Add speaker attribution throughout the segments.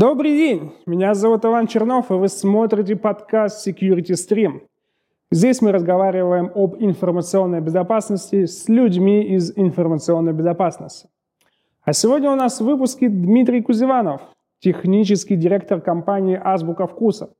Speaker 1: Добрый день! Меня зовут Иван Чернов, и вы смотрите подкаст Security Stream. Здесь мы разговариваем об информационной безопасности с людьми из информационной безопасности. А сегодня у нас в выпуске Дмитрий Кузеванов, технический директор компании «Азбука вкуса».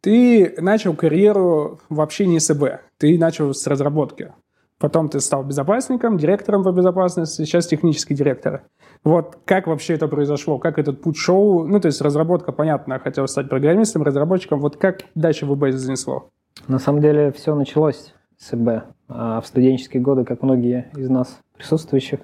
Speaker 1: Ты начал карьеру вообще не с ИБ, ты начал с разработки. Потом ты стал безопасником, директором по безопасности, сейчас технический директор. Вот как вообще это произошло, как этот путь шел? Ну, то есть разработка, понятно, хотел стать программистом, разработчиком. Вот как дальше в ИБ занесло?
Speaker 2: На самом деле все началось с ИБ. А в студенческие годы, как многие из нас присутствующих,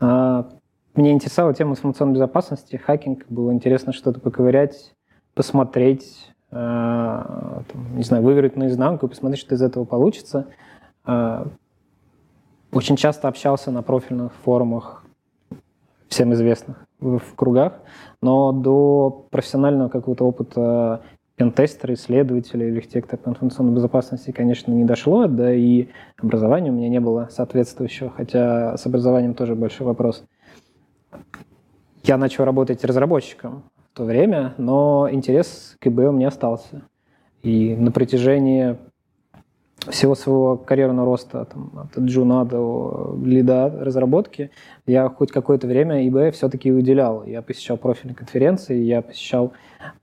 Speaker 2: а, мне интересовала тема информационной безопасности, хакинг. Было интересно что-то поковырять, посмотреть, а, не знаю, выверить наизнанку и посмотреть, что из этого получится очень часто общался на профильных форумах, всем известных, в кругах, но до профессионального какого-то опыта пентестера, исследователя или архитектора по информационной безопасности, конечно, не дошло, да и образования у меня не было соответствующего, хотя с образованием тоже большой вопрос. Я начал работать разработчиком в то время, но интерес к ИБ у меня остался. И на протяжении всего своего карьерного роста там, от джуна до лида разработки, я хоть какое-то время ИБ все-таки уделял. Я посещал профильные конференции, я посещал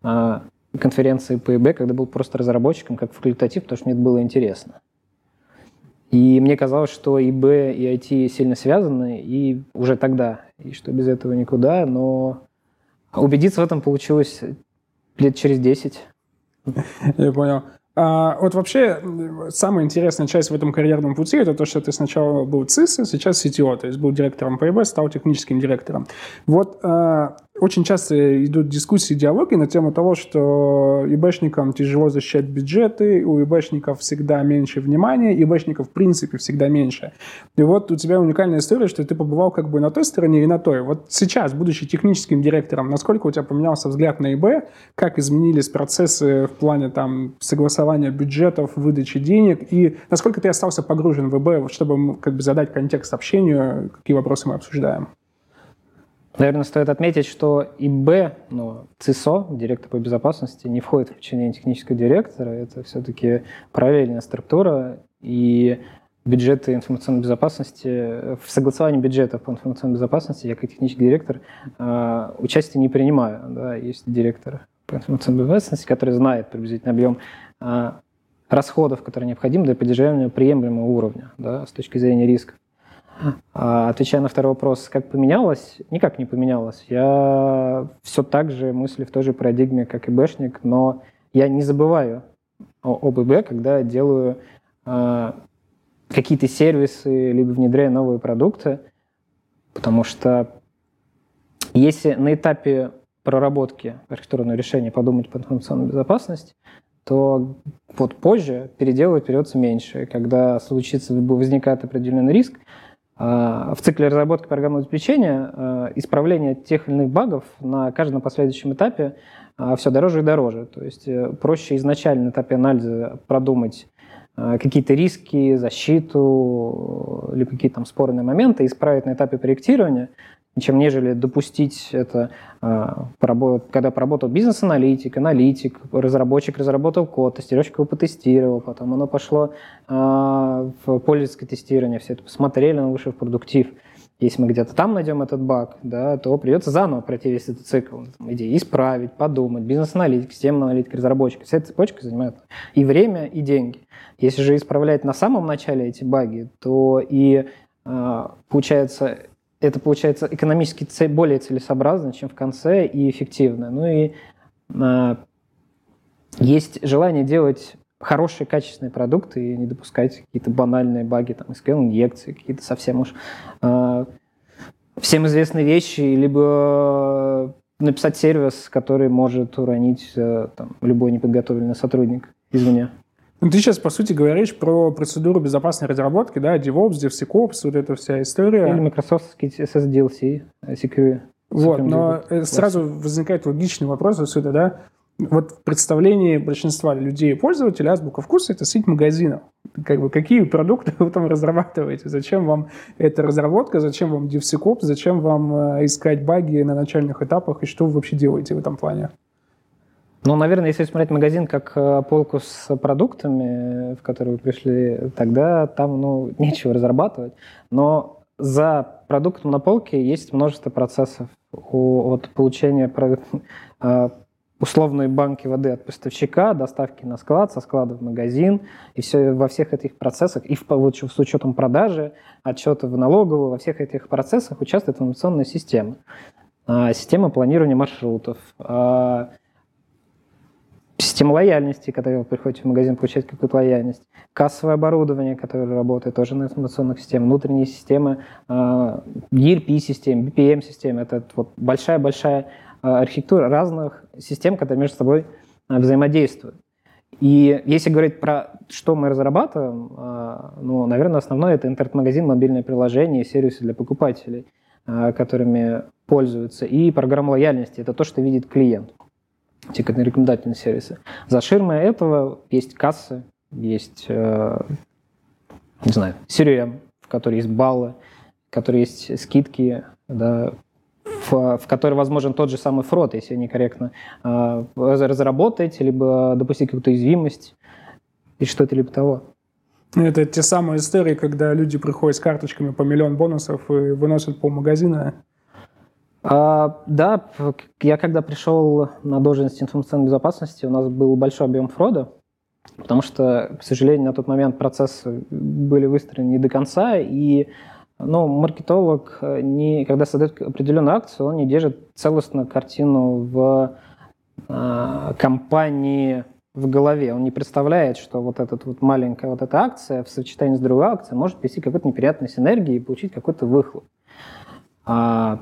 Speaker 2: э, конференции по ИБ, когда был просто разработчиком, как факультатив, потому что мне это было интересно. И мне казалось, что ИБ и IT сильно связаны, и уже тогда, и что без этого никуда, но убедиться в этом получилось лет через 10.
Speaker 1: Я понял. А, вот вообще самая интересная часть в этом карьерном пути это то, что ты сначала был ЦИС, а сейчас CTO, то есть был директором ПБ, стал техническим директором. Вот а, очень часто идут дискуссии, диалоги на тему того, что ИБшникам тяжело защищать бюджеты, у ИБшников всегда меньше внимания, ИБшников в принципе всегда меньше. И вот у тебя уникальная история, что ты побывал как бы на той стороне и на той. Вот сейчас, будучи техническим директором, насколько у тебя поменялся взгляд на ИБ, как изменились процессы в плане там согласования бюджетов, выдачи денег, и насколько ты остался погружен в ИБ, чтобы как бы задать контекст общению, какие вопросы мы обсуждаем?
Speaker 2: Наверное, стоит отметить, что ИБ, ну, ЦИСО, директор по безопасности, не входит в подчинение технического директора. Это все-таки параллельная структура, и бюджеты информационной безопасности, в согласовании бюджетов по информационной безопасности я как технический директор э, участие не принимаю. Да, есть директор по информационной безопасности, который знает приблизительно объем э, расходов, которые необходимы для поддержания приемлемого уровня да, с точки зрения рисков. А, отвечая на второй вопрос, как поменялось? Никак не поменялось. Я все так же мыслю в той же парадигме, как и бэшник, но я не забываю об ИБ, когда делаю э, какие-то сервисы, либо внедряю новые продукты, потому что если на этапе проработки архитектурного решения подумать по информационной безопасности, то вот позже переделывать придется меньше. Когда случится, возникает определенный риск, в цикле разработки программного обеспечения а, исправление тех или иных багов на каждом последующем этапе а, все дороже и дороже. То есть э, проще изначально на этапе анализа продумать какие-то риски, защиту, либо какие-то там спорные моменты, исправить на этапе проектирования, чем нежели допустить это, а, когда поработал бизнес-аналитик, аналитик, разработчик разработал код, тестировщик его потестировал, потом оно пошло а, в пользовательское тестирование, все это посмотрели, оно вышло в продуктив. Если мы где-то там найдем этот баг, да, то придется заново пройти весь этот цикл. Идеи исправить, подумать, бизнес-аналитик, системный аналитик, разработчик. Вся эта цепочка занимает и время, и деньги. Если же исправлять на самом начале эти баги, то и а, получается это получается экономически более целесообразно, чем в конце, и эффективно. Ну и э, есть желание делать хорошие, качественные продукты и не допускать какие-то банальные баги, там, SQL-инъекции, какие-то совсем уж э, всем известные вещи, либо написать сервис, который может уронить э, там, любой неподготовленный сотрудник извне.
Speaker 1: Ну, ты сейчас, по сути, говоришь про процедуру безопасной разработки, да, DevOps, DevSecOps, вот эта вся история.
Speaker 2: Или Microsoft SSDLC, Security.
Speaker 1: Вот, но сразу возникает логичный вопрос отсюда, да, вот в представлении большинства людей и пользователей азбука вкуса – это сеть магазинов. Как бы, какие продукты вы там разрабатываете? Зачем вам эта разработка? Зачем вам DevSecOps? Зачем вам э, искать баги на начальных этапах? И что вы вообще делаете в этом плане?
Speaker 2: Ну, наверное, если смотреть магазин как э, полку с продуктами, в который вы пришли, тогда там ну, нечего разрабатывать. Но за продуктом на полке есть множество процессов от получения э, условной банки воды от поставщика, доставки на склад, со склада в магазин, и все во всех этих процессах, и в, вот, с учетом продажи, отчета в налоговую, во всех этих процессах участвует информационная система. А, система планирования маршрутов, а, система лояльности, когда вы приходите в магазин получать какую-то лояльность, кассовое оборудование, которое работает тоже на информационных системах, внутренние системы, ERP-системы, BPM-системы. Это вот большая-большая Э, архитектура разных систем, которые между собой э, взаимодействуют. И если говорить про что мы разрабатываем, ну, наверное, основное это интернет-магазин, мобильное приложение, сервисы для покупателей, которыми пользуются, и программа лояльности. Это то, что видит клиент, те рекомендательные сервисы. За ширмой этого есть кассы, есть, не знаю, CRM, в которой есть баллы, в которой есть скидки, да, в, в которой возможен тот же самый фрод, если некорректно э, разработать, либо допустить какую-то уязвимость и что-то либо того.
Speaker 1: Это те самые истории, когда люди приходят с карточками по миллион бонусов и выносят пол магазина.
Speaker 2: А, да, я когда пришел на должность информационной безопасности, у нас был большой объем фрода, потому что, к сожалению, на тот момент процессы были выстроены не до конца, и ну, маркетолог, э, не, когда создает определенную акцию, он не держит целостную картину в э, компании в голове. Он не представляет, что вот эта вот маленькая вот эта акция в сочетании с другой акцией может привести к какой-то неприятной синергии и получить какой-то выхлоп. А,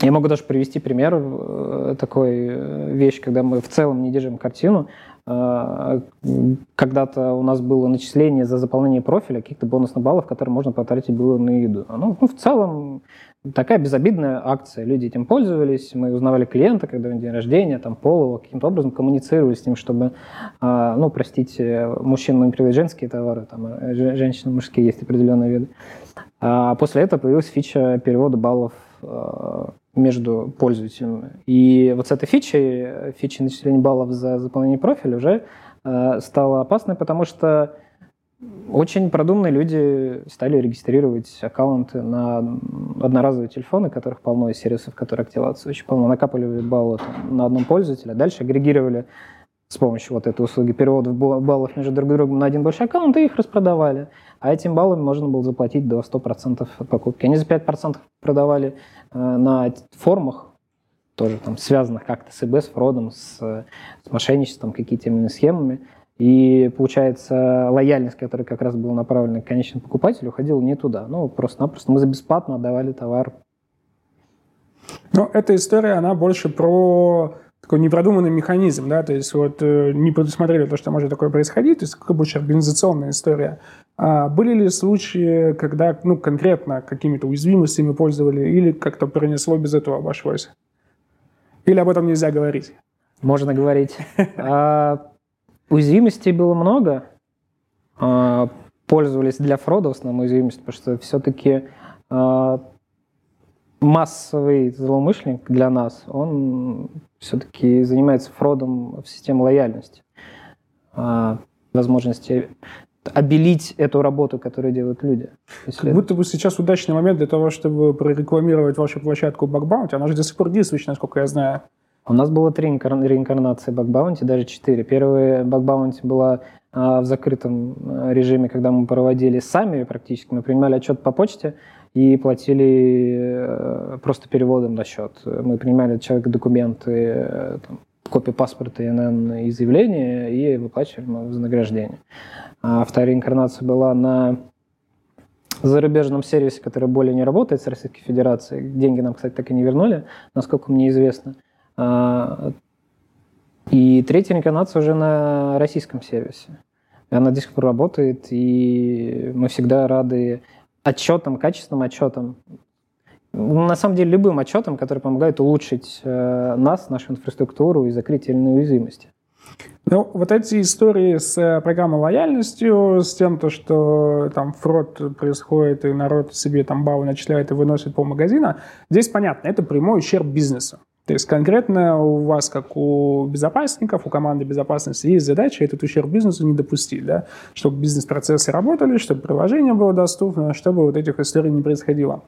Speaker 2: я могу даже привести пример э, такой э, вещи, когда мы в целом не держим картину. А, когда-то у нас было начисление за заполнение профиля каких-то бонусных баллов, которые можно потратить было на еду. Ну, ну, в целом, такая безобидная акция. Люди этим пользовались, мы узнавали клиента, когда у него день рождения, там, полого, каким-то образом коммуницировали с ним, чтобы, ну, простите, мужчинам приводить женские товары, там, женщины мужские есть определенные виды. А после этого появилась фича перевода баллов между пользователями. И вот с этой фичей, фичей начисления баллов за заполнение профиля уже э, стало опасной, потому что очень продуманные люди стали регистрировать аккаунты на одноразовые телефоны, которых полно из сервисов, которые активации очень полно, накапливали баллы там, на одном пользователе, а дальше агрегировали с помощью вот этой услуги перевода баллов между друг другом на один большой аккаунт и их распродавали. А этим баллами можно было заплатить до 100% от покупки. Они за 5% продавали э, на форумах, тоже там связанных как-то с ИБ, с фродом, с, с мошенничеством, какими-то именно схемами. И получается, лояльность, которая как раз была направлена к конечному покупателю, уходила не туда. Ну, просто-напросто мы за бесплатно отдавали товар.
Speaker 1: Ну, эта история, она больше про такой непродуманный механизм, да, то есть вот э, не предусмотрели то, что может такое происходить, то есть какая больше организационная история. А были ли случаи, когда, ну, конкретно какими-то уязвимостями пользовали или как-то пронесло без этого обошлось? Или об этом нельзя говорить?
Speaker 2: Можно говорить. А, уязвимостей было много. А, пользовались для фрода в основном уязвимость, потому что все-таки а, массовый злоумышленник для нас, он все-таки занимается фродом в системе лояльности. А, возможности обелить эту работу, которую делают люди.
Speaker 1: Как будто бы сейчас удачный момент для того, чтобы прорекламировать вашу площадку Bugbounty. Она же до сих пор действует, насколько я знаю.
Speaker 2: У нас было три реинкарнации Bugbounty, даже четыре. Первая Bugbounty была а, в закрытом а, режиме, когда мы проводили сами практически. Мы принимали отчет по почте, и платили э, просто переводом на счет. Мы принимали от человека документы, э, там, копию паспорта, ИНН и заявление, и выплачивали вознаграждение. А вторая инкарнация была на зарубежном сервисе, который более не работает с Российской Федерацией. Деньги нам, кстати, так и не вернули, насколько мне известно. А, и третья инкарнация уже на российском сервисе. Она до сих пор работает, и мы всегда рады отчетом, качественным отчетом. на самом деле любым отчетам, которые помогают улучшить э, нас, нашу инфраструктуру и закрыть иные уязвимости.
Speaker 1: Ну, вот эти истории с э, программой лояльностью, с тем, то, что там фрод происходит, и народ себе там баллы начисляет и выносит по магазина, здесь понятно, это прямой ущерб бизнесу. То есть конкретно у вас, как у безопасников, у команды безопасности, есть задача этот ущерб бизнесу не допустить, да? чтобы бизнес-процессы работали, чтобы приложение было доступно, чтобы вот этих историй не происходило.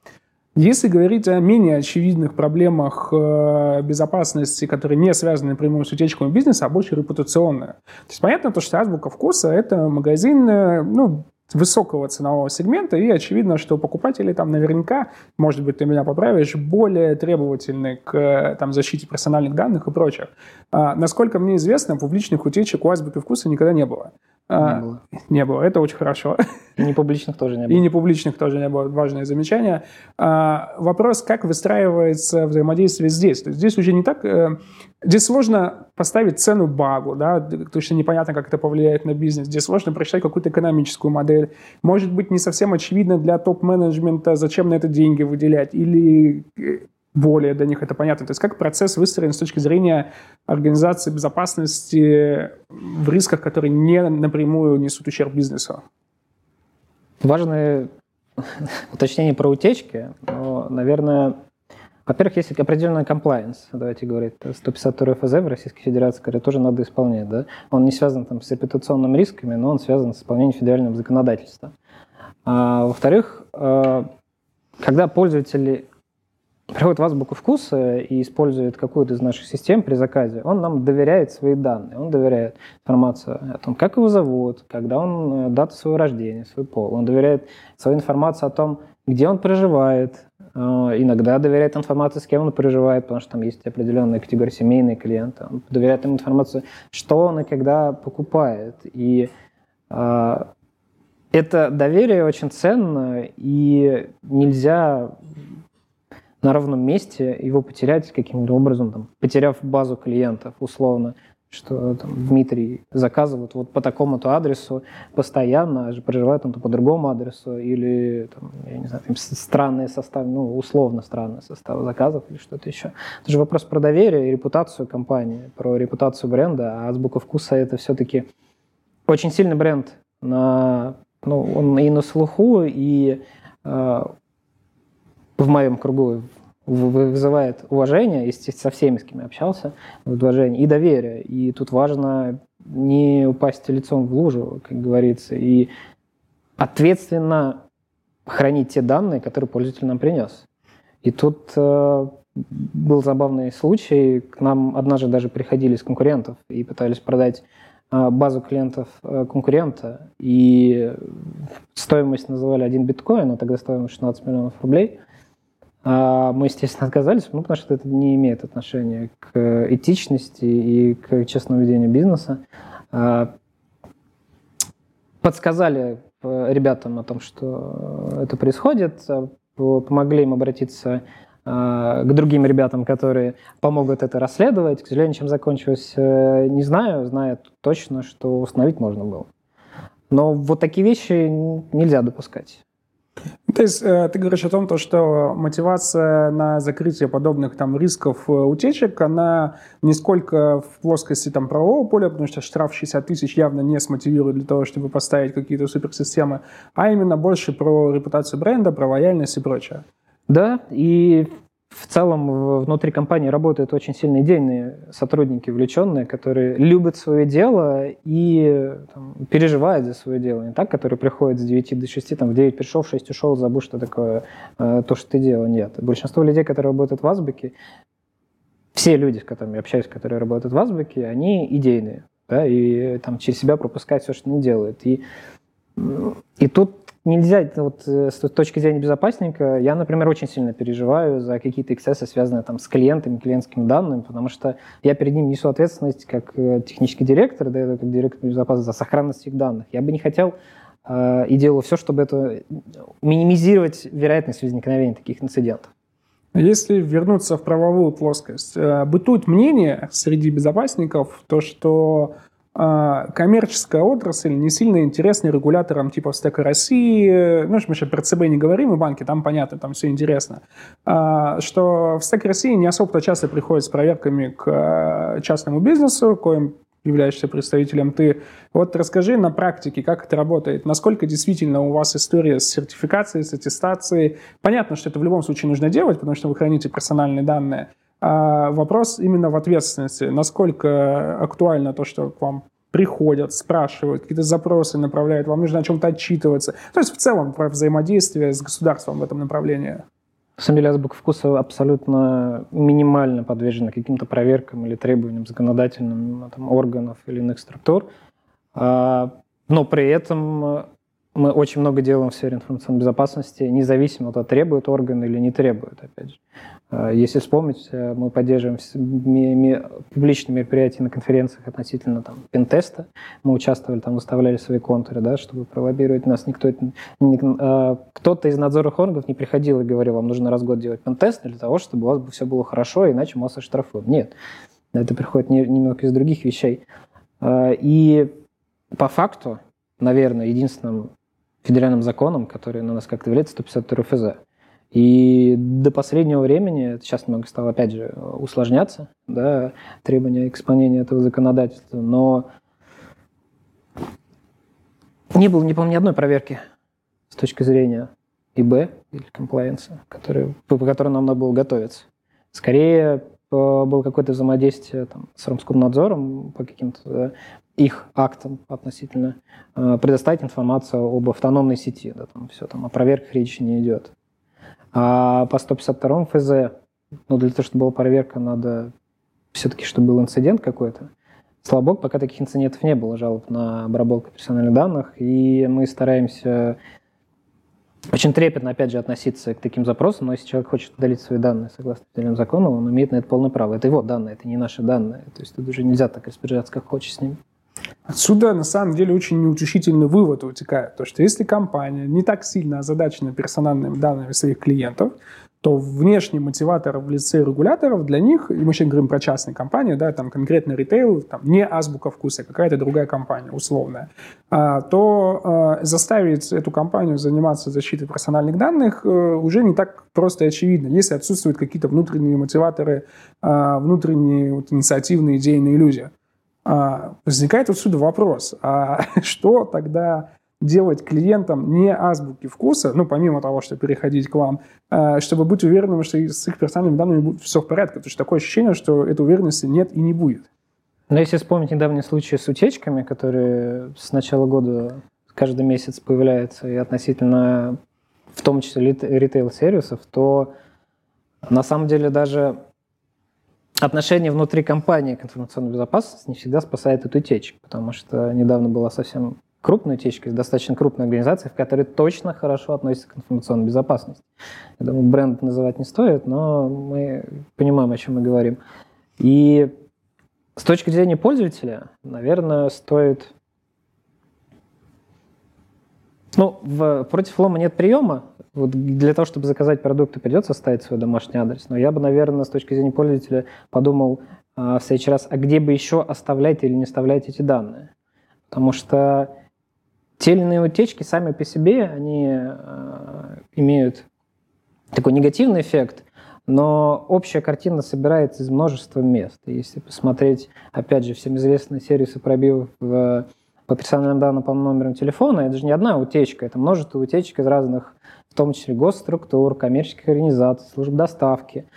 Speaker 1: Если говорить о менее очевидных проблемах э, безопасности, которые не связаны напрямую с утечками бизнеса, а больше репутационные. То есть понятно, то, что азбука вкуса – это магазин, э, ну, высокого ценового сегмента, и очевидно, что покупатели там наверняка, может быть, ты меня поправишь, более требовательны к э, там, защите персональных данных и прочих. А, насколько мне известно, публичных утечек у азбуки вкуса никогда не было.
Speaker 2: Не а, было.
Speaker 1: Не было, это очень хорошо.
Speaker 2: И не публичных тоже не было.
Speaker 1: И не публичных тоже не было, важное замечание. А, вопрос, как выстраивается взаимодействие здесь. То есть здесь уже не так... Э, здесь сложно поставить цену багу, да, потому что непонятно, как это повлияет на бизнес. Здесь сложно прочитать какую-то экономическую модель. Может быть, не совсем очевидно для топ-менеджмента, зачем на это деньги выделять. Или э, более для них это понятно. То есть как процесс выстроен с точки зрения организации безопасности в рисках, которые не напрямую несут ущерб бизнесу?
Speaker 2: Важное уточнение про утечки. Но, наверное, во-первых, есть определенный комплайенс, давайте говорить, 152 ФЗ в Российской Федерации, который тоже надо исполнять. Да? Он не связан там, с репутационными рисками, но он связан с исполнением федерального законодательства. А, во-вторых, э, когда пользователи приходит в азбуку вкуса и использует какую-то из наших систем при заказе, он нам доверяет свои данные, он доверяет информацию о том, как его зовут, когда он, э, дату своего рождения, свой пол, он доверяет свою информацию о том, где он проживает, э, иногда доверяет информацию, с кем он проживает, потому что там есть определенная категория семейные клиенты, он доверяет им информацию, что он и когда покупает. И э, это доверие очень ценно, и нельзя на ровном месте его потерять каким-то образом, там, потеряв базу клиентов условно, что там, Дмитрий заказывает вот по такому-то адресу постоянно, а же проживает он по другому адресу, или, там, я не знаю, там, странные составы, ну, условно странные составы заказов или что-то еще. Это же вопрос про доверие и репутацию компании, про репутацию бренда, а азбука вкуса это все-таки очень сильный бренд, на, ну, он и на слуху, и э, в моем кругу вызывает уважение, если со всеми, с кем я общался, уважение и доверие. И тут важно не упасть лицом в лужу, как говорится, и ответственно хранить те данные, которые пользователь нам принес. И тут э, был забавный случай. К нам однажды даже приходили с конкурентов и пытались продать э, базу клиентов э, конкурента. И стоимость называли один биткоин, а тогда стоимость 16 миллионов рублей – мы, естественно, отказались, ну, потому что это не имеет отношения к этичности и к честному ведению бизнеса. А, подсказали э, ребятам о том, что это происходит, а, помогли им обратиться к другим ребятам, которые помогут это расследовать. К сожалению, чем закончилось, э, не знаю. Знаю точно, что установить можно было. Но вот такие вещи нельзя допускать.
Speaker 1: То есть э, ты говоришь о том, то, что мотивация на закрытие подобных там рисков э, утечек, она не сколько в плоскости там правового поля, потому что штраф 60 тысяч явно не смотивирует для того, чтобы поставить какие-то суперсистемы, а именно больше про репутацию бренда, про лояльность и прочее.
Speaker 2: Да, и в целом внутри компании работают очень сильные идейные сотрудники, увлеченные, которые любят свое дело и там, переживают за свое дело. Не так, которые приходят с 9 до 6, там, в 9 пришел, в 6 ушел, забыл, что такое э, то, что ты делал. Нет. Большинство людей, которые работают в Азбуке, все люди, с которыми я общаюсь, которые работают в Азбуке, они идейные. Да, и там через себя пропускают все, что они делают. И, и тут нельзя, вот э, с точки зрения безопасника, я, например, очень сильно переживаю за какие-то эксцессы, связанные там с клиентами, клиентскими данными, потому что я перед ним несу ответственность как э, технический директор, да, как директор безопасности за сохранность их данных. Я бы не хотел э, и делаю все, чтобы это минимизировать вероятность возникновения таких инцидентов.
Speaker 1: Если вернуться в правовую плоскость, бытует мнение среди безопасников, то, что коммерческая отрасль не сильно интересна регуляторам типа Стека России, ну, мы сейчас про ЦБ не говорим, и банки, там понятно, там все интересно, а, что в Стек России не особо часто приходят с проверками к а, частному бизнесу, коим являешься представителем ты. Вот расскажи на практике, как это работает, насколько действительно у вас история с сертификацией, с аттестацией. Понятно, что это в любом случае нужно делать, потому что вы храните персональные данные, а вопрос именно в ответственности. Насколько актуально то, что к вам приходят, спрашивают, какие-то запросы направляют, вам нужно о чем-то отчитываться. То есть в целом про взаимодействие с государством в этом направлении.
Speaker 2: На самом деле азбука вкуса абсолютно минимально подвержена каким-то проверкам или требованиям законодательным там, органов или иных структур. А, но при этом мы очень много делаем в сфере информационной безопасности, независимо от того, требуют органы или не требуют, опять же. А, если вспомнить, э, мы поддерживаем публичные мероприятия на конференциях относительно там, пентеста. Мы участвовали, там выставляли свои контуры, да, чтобы пролоббировать нас. Никто, не, а, кто-то из надзорных органов не приходил и говорил, вам нужно раз в год делать пентест для того, чтобы у вас все было хорошо, иначе мы вас оштрафуем. Нет, это приходит немного из других вещей. А, и по факту, наверное, единственным федеральным законом, который на нас как-то влияет, 152 ФЗ. И до последнего времени, сейчас немного стало, опять же, усложняться, да, требования к исполнению этого законодательства, но не было, не помню, ни одной проверки с точки зрения ИБ или комплайенса, который, по которой нам надо было готовиться. Скорее, было какое-то взаимодействие там, с Роскомнадзором по каким-то да, их актам относительно э, предоставить информацию об автономной сети. Да, там все, там о проверках речи не идет. А по 152 ФЗ, ну, для того, чтобы была проверка, надо все-таки, чтобы был инцидент какой-то. Слава богу, пока таких инцидентов не было, жалоб на обработку персональных данных, и мы стараемся очень трепетно, опять же, относиться к таким запросам, но если человек хочет удалить свои данные согласно федеральному закону, он имеет на это полное право. Это его данные, это не наши данные. То есть тут уже нельзя так распоряжаться, как хочешь с ними.
Speaker 1: Отсюда, на самом деле, очень неутешительный вывод вытекает. То, что если компания не так сильно озадачена персональными данными своих клиентов, то внешний мотиватор в лице регуляторов для них, и мы сейчас говорим про частные компании, да, там конкретно ритейл, там не азбука вкуса, а какая-то другая компания условная, а, то а, заставить эту компанию заниматься защитой персональных данных э, уже не так просто и очевидно, если отсутствуют какие-то внутренние мотиваторы, а, внутренние вот, инициативные идейные люди. Возникает отсюда вопрос, а что тогда делать клиентам не азбуки вкуса, ну, помимо того, что переходить к вам, э, чтобы быть уверенным, что с их персональными данными будет все в порядке. Потому что такое ощущение, что этой уверенности нет и не будет.
Speaker 2: Но если вспомнить недавние случаи с утечками, которые с начала года каждый месяц появляются, и относительно в том числе ритейл-сервисов, то на самом деле даже отношение внутри компании к информационной безопасности не всегда спасает от утечек, потому что недавно была совсем крупной утечкой, с достаточно крупной организацией, в которой точно хорошо относятся к информационной безопасности. Я думаю, бренд называть не стоит, но мы понимаем, о чем мы говорим. И с точки зрения пользователя, наверное, стоит... Ну, в, против лома нет приема. Вот для того, чтобы заказать продукты, придется ставить свой домашний адрес. Но я бы, наверное, с точки зрения пользователя подумал а, в следующий раз, а где бы еще оставлять или не оставлять эти данные? Потому что те или иные утечки сами по себе, они э, имеют такой негативный эффект, но общая картина собирается из множества мест. Если посмотреть, опять же, всем известные сервисы пробивов по персональным данным по номерам телефона, это же не одна утечка, это множество утечек из разных, в том числе госструктур, коммерческих организаций, служб доставки,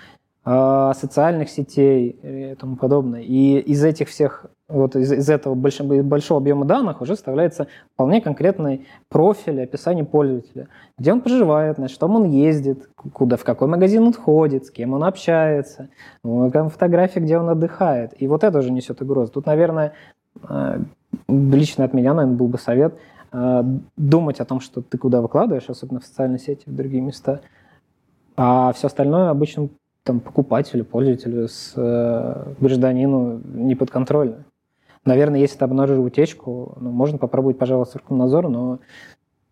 Speaker 2: э, социальных сетей и тому подобное. И из этих всех вот из, из этого большого, большого объема данных уже вставляется вполне конкретный профиль, описание пользователя, где он проживает, на что он ездит, куда, в какой магазин он ходит, с кем он общается, фотографии, где он отдыхает. И вот это уже несет угрозу. Тут, наверное, э, лично от меня, наверное, был бы совет думать о том, что ты куда выкладываешь, особенно в социальной сети, в другие места, а все остальное обычно там, покупателю, пользователю, с э, гражданину не подконтрольно. Наверное, если ты обнаружил утечку, ну, можно попробовать пожаловаться в Роскомнадзор, но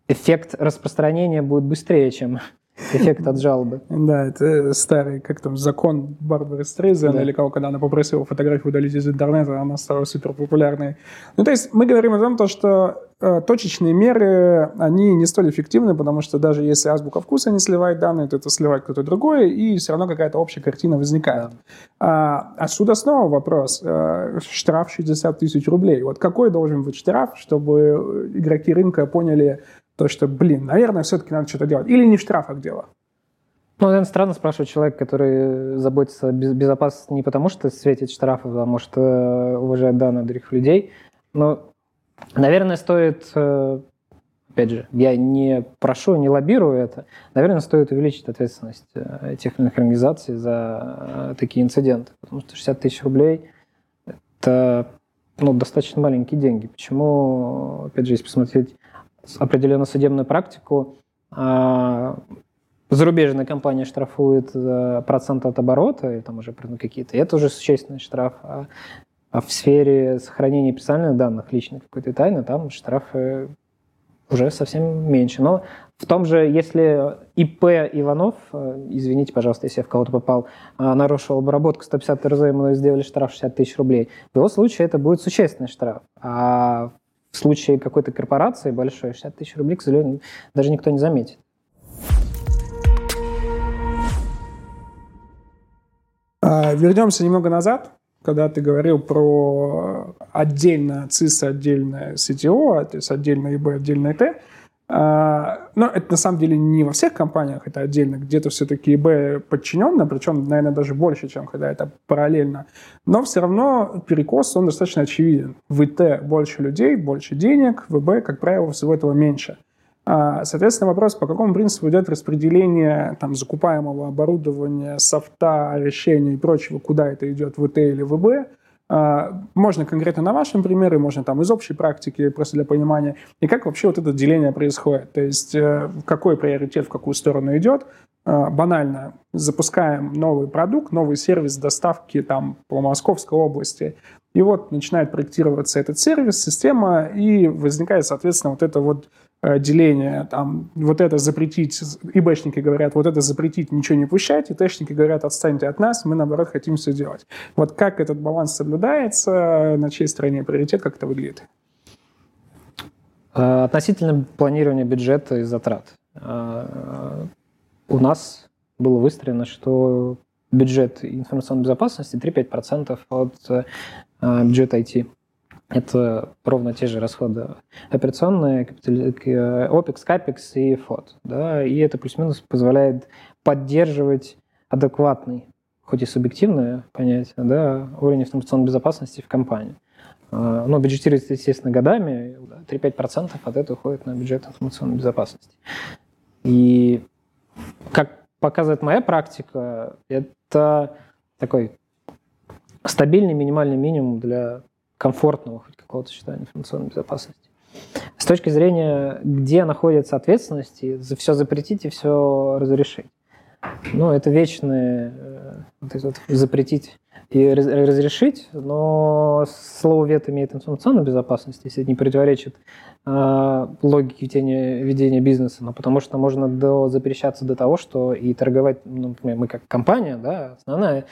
Speaker 2: эффект распространения будет быстрее, чем Эффект от жалобы.
Speaker 1: Да, это старый, как там, закон Барбары Стрейзен, да. или кого, когда она попросила фотографию удалить из интернета, она стала супер популярной. Ну, то есть мы говорим о том, что э, точечные меры, они не столь эффективны, потому что даже если азбука вкуса не сливает данные, то это сливает кто-то другой, и все равно какая-то общая картина возникает. Да. А, отсюда снова вопрос. Э, штраф 60 тысяч рублей. Вот какой должен быть штраф, чтобы игроки рынка поняли, то, что, блин, наверное, все-таки надо что-то делать. Или не в штрафах дело.
Speaker 2: Ну, наверное, странно спрашивать человека, который заботится о безопасности не потому, что светит штрафы, а может, э, уважает данные других людей. Но, наверное, стоит, э, опять же, я не прошу, не лоббирую это, наверное, стоит увеличить ответственность э, тех иных организаций за такие инциденты. Потому что 60 тысяч рублей – это ну, достаточно маленькие деньги. Почему, опять же, если посмотреть определенную судебную практику, а, зарубежная компания штрафует за процент от оборота, и там уже какие-то, это уже существенный штраф. А, а в сфере сохранения персональных данных, личной какой-то тайны, там штрафы уже совсем меньше. Но в том же, если ИП Иванов, э, извините, пожалуйста, если я в кого-то попал, а, нарушил обработку 150 РЗ, ему сделали штраф 60 тысяч рублей, в его случае это будет существенный штраф. А в случае какой-то корпорации большой 60 тысяч рублей, к сожалению, даже никто не заметит.
Speaker 1: А, вернемся немного назад, когда ты говорил про отдельно CIS, отдельно CTO, то есть отдельно IB, отдельно IT. А, но это на самом деле не во всех компаниях, это отдельно. Где-то все-таки ИБ подчиненно, причем, наверное, даже больше, чем когда это параллельно. Но все равно перекос, он достаточно очевиден. В ИТ больше людей, больше денег, в ИБ, как правило, всего этого меньше. А, соответственно, вопрос, по какому принципу идет распределение там, закупаемого оборудования, софта, решений и прочего, куда это идет, в ИТ или в а, можно конкретно на вашем примере, можно там из общей практики, просто для понимания. И как вообще вот это деление происходит? То есть э, какой приоритет в какую сторону идет? А, банально, запускаем новый продукт, новый сервис доставки там по Московской области. И вот начинает проектироваться этот сервис, система, и возникает, соответственно, вот это вот деление, там, вот это запретить, ИБшники говорят, вот это запретить, ничего не пущать, и тэшники говорят, отстаньте от нас, мы, наоборот, хотим все делать. Вот как этот баланс соблюдается, на чьей стороне приоритет, как это выглядит?
Speaker 2: Э, относительно планирования бюджета и затрат. Э, у нас было выстроено, что бюджет информационной безопасности 3-5% от бюджета IT. Это ровно те же расходы операционные, OPEX, CAPEX и FOD. Да, и это плюс-минус позволяет поддерживать адекватный, хоть и субъективное понятие, да, уровень информационной безопасности в компании. А, но бюджетируется, естественно, годами, 3-5% от этого уходит на бюджет информационной безопасности. И как показывает моя практика, это такой стабильный минимальный минимум для комфортного хоть какого-то сочетания информационной безопасности. С точки зрения, где находится ответственность, и все запретить и все разрешить. Ну, это вечное э, вот это вот, запретить и разрешить, но слово вето имеет информационную безопасность, если это не противоречит э, логике ведения, ведения бизнеса, но потому что можно до, запрещаться до того, что и торговать, ну, например, мы как компания, да, основная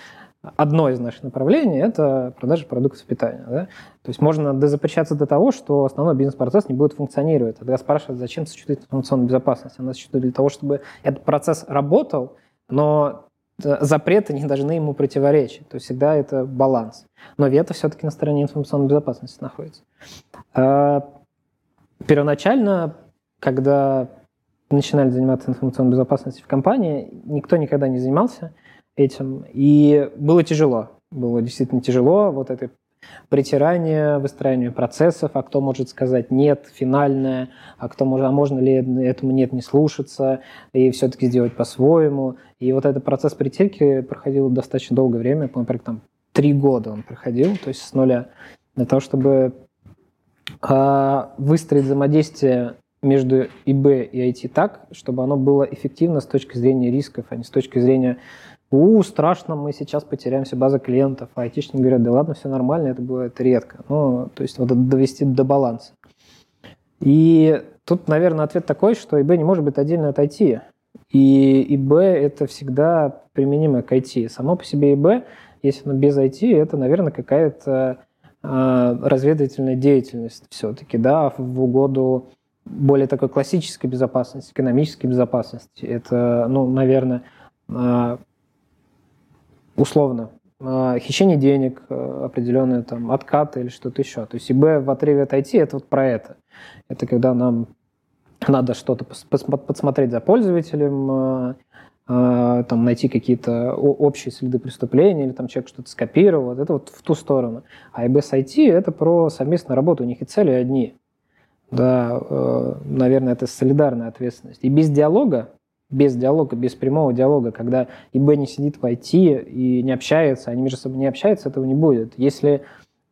Speaker 2: одно из наших направлений – это продажа продуктов питания. Да? То есть можно дозапрещаться до того, что основной бизнес-процесс не будет функционировать. Тогда спрашивают, зачем существует информационная безопасность? Она существует для того, чтобы этот процесс работал, но э, запреты не должны ему противоречить. То есть всегда это баланс. Но вето все-таки на стороне информационной безопасности находится. А, первоначально, когда начинали заниматься информационной безопасностью в компании, никто никогда не занимался – этим. И было тяжело. Было действительно тяжело. Вот это притирание, выстраивание процессов, а кто может сказать нет, финальное, а кто может, а можно ли этому нет не слушаться и все-таки сделать по-своему. И вот этот процесс притирки проходил достаточно долгое время, например, там три года он проходил, то есть с нуля, для того, чтобы э, выстроить взаимодействие между ИБ и IT так, чтобы оно было эффективно с точки зрения рисков, а не с точки зрения у, страшно, мы сейчас потеряем все базы клиентов. А айтишники говорят, да ладно, все нормально, это бывает редко. Ну, то есть вот это довести до баланса. И тут, наверное, ответ такой, что eBay не может быть отдельно от IT. И ИБ – это всегда применимо к IT. Само по себе ИБ, если оно без IT, это, наверное, какая-то э, разведывательная деятельность все-таки, да, в угоду более такой классической безопасности, экономической безопасности. Это, ну, наверное, э, условно э, хищение денег, э, определенные там откаты или что-то еще. То есть ИБ в отрыве от IT – это вот про это. Это когда нам надо что-то подсмотреть за пользователем, э, там, найти какие-то общие следы преступления или там человек что-то скопировал. Это вот в ту сторону. А IBS это про совместную работу. У них и цели одни. Да, э, наверное, это солидарная ответственность. И без диалога, без диалога, без прямого диалога, когда ИБ не сидит в IT и не общается, они между собой не общаются, этого не будет. Если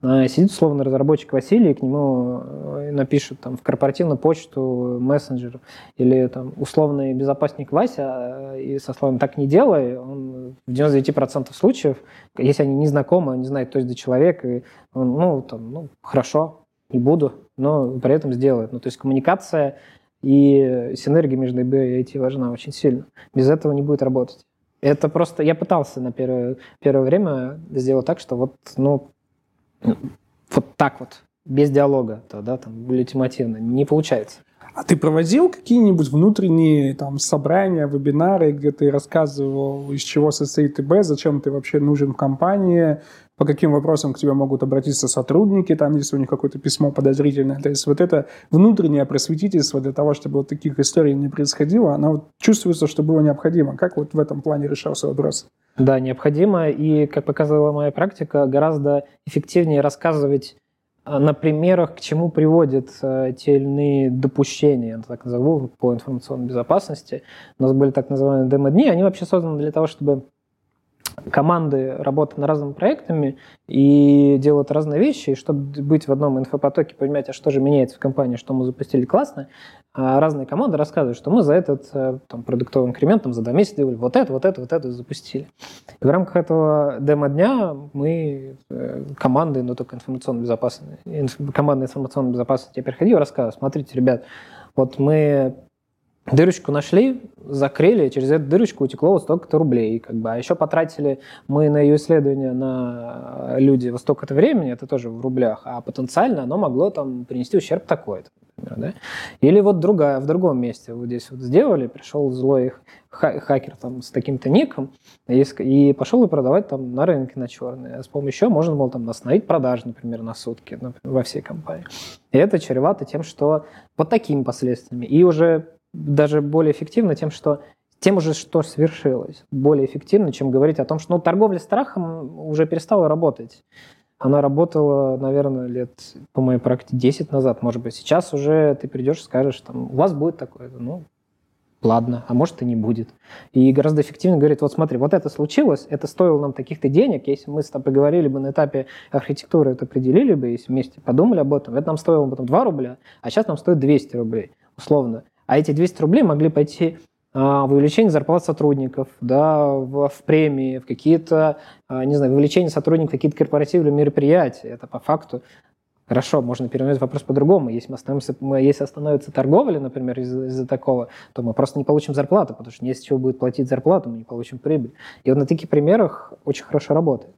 Speaker 2: а, сидит условно разработчик Василий, к нему э, напишут там в корпоративную почту мессенджер или там условный безопасник Вася э, и со словом «так не делай», он в 99% случаев, если они не знакомы, не знают, кто это человек, и он, ну, там, ну, хорошо, не буду, но при этом сделает. Ну, то есть коммуникация и синергия между IB и IT важна очень сильно. Без этого не будет работать. Это просто... Я пытался на первое, первое время сделать так, что вот, ну, вот так вот, без диалога, тогда там ультимативно, не получается.
Speaker 1: А ты проводил какие-нибудь внутренние там собрания, вебинары, где ты рассказывал, из чего состоит ИБ, зачем ты вообще нужен в компании, по каким вопросам к тебе могут обратиться сотрудники, там, если у них какое-то письмо подозрительное. То есть вот это внутреннее просветительство для того, чтобы вот таких историй не происходило, оно вот чувствуется, что было необходимо. Как вот в этом плане решался вопрос?
Speaker 2: Да, необходимо. И, как показывала моя практика, гораздо эффективнее рассказывать а, на примерах, к чему приводят э, те или иные допущения, так назову, по информационной безопасности. У нас были так называемые демо-дни, они вообще созданы для того, чтобы команды работают над разными проектами и делают разные вещи, и чтобы быть в одном инфопотоке, понимать, а что же меняется в компании, что мы запустили классно, а разные команды рассказывают, что мы за этот э, там, продуктовый инкремент там, за два месяца делали вот это, вот это, вот это запустили. И в рамках этого демо-дня мы э, команды, но только информационной безопасности, инф, команда информационной безопасности, я приходил и рассказывал, смотрите, ребят, вот мы Дырочку нашли, закрыли, через эту дырочку утекло вот столько-то рублей. Как бы. А еще потратили мы на ее исследование на люди вот столько-то времени, это тоже в рублях, а потенциально оно могло там принести ущерб такой-то. Например, да? Или вот другая, в другом месте вот здесь вот сделали, пришел злой хакер там с таким-то ником и, пошел и продавать там на рынке на черный. А с помощью можно было там остановить продажи, например, на сутки например, во всей компании. И это чревато тем, что под такими последствиями. И уже даже более эффективно тем, что тем уже, что свершилось, более эффективно, чем говорить о том, что ну, торговля страхом уже перестала работать. Она работала, наверное, лет, по моей практике, 10 назад, может быть. Сейчас уже ты придешь и скажешь, там, у вас будет такое. Ну, ладно, а может и не будет. И гораздо эффективнее говорит, вот смотри, вот это случилось, это стоило нам таких-то денег, если мы с тобой поговорили бы на этапе архитектуры, это определили бы, если вместе подумали об этом, это нам стоило потом 2 рубля, а сейчас нам стоит 200 рублей, условно. А эти 200 рублей могли пойти а, в увеличение зарплат сотрудников, да, в, в премии, в какие-то, а, не знаю, вовлечение сотрудников в какие-то корпоративные мероприятия. Это по факту Хорошо, можно перевернуть вопрос по-другому. Если, мы остановимся, если остановится торговля, например, из-за, из такого, то мы просто не получим зарплату, потому что не с чего будет платить зарплату, мы не получим прибыль. И вот на таких примерах очень хорошо работает.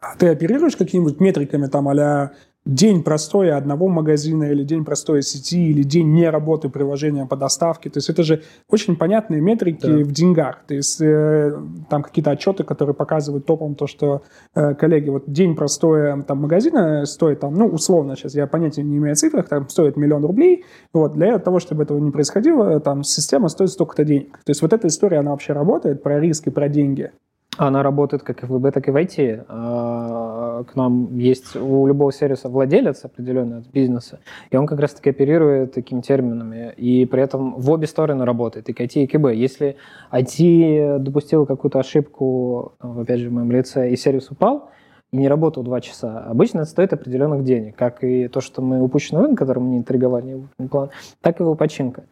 Speaker 1: А ты оперируешь какими-нибудь метриками там а день простоя одного магазина или день простоя сети или день не работы приложения по доставке. То есть это же очень понятные метрики да. в деньгах. То есть э, там какие-то отчеты, которые показывают топом то, что э, коллеги, вот день простоя там магазина стоит там, ну условно сейчас я понятия не имею о цифрах, там стоит миллион рублей. Вот для того, чтобы этого не происходило, там система стоит столько-то денег. То есть вот эта история, она вообще работает про риски, про деньги.
Speaker 2: Она работает как и в ВБ, так и в IT. А, к нам есть у любого сервиса владелец определенный от бизнеса, и он как раз-таки оперирует такими терминами, и при этом в обе стороны работает, и к IT, и к КБ. Если IT допустил какую-то ошибку, опять же, в моем лице, и сервис упал, и не работал два часа, обычно это стоит определенных денег, как и то, что мы упущенный вынос, который мы не интриговали, план, так и его починка.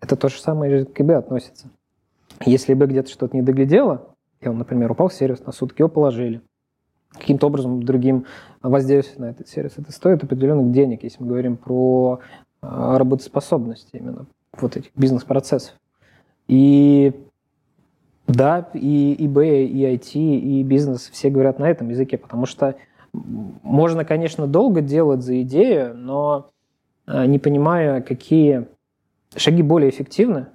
Speaker 2: Это то же самое и к КБ относится. Если бы где-то что-то не доглядело, он, например, упал сервис на сутки, его положили. Каким-то образом другим воздействием на этот сервис. Это стоит определенных денег, если мы говорим про а, работоспособность именно вот этих бизнес-процессов. И да, и eBay, и IT, и бизнес все говорят на этом языке, потому что можно, конечно, долго делать за идею, но э, не понимая, какие шаги более эффективны,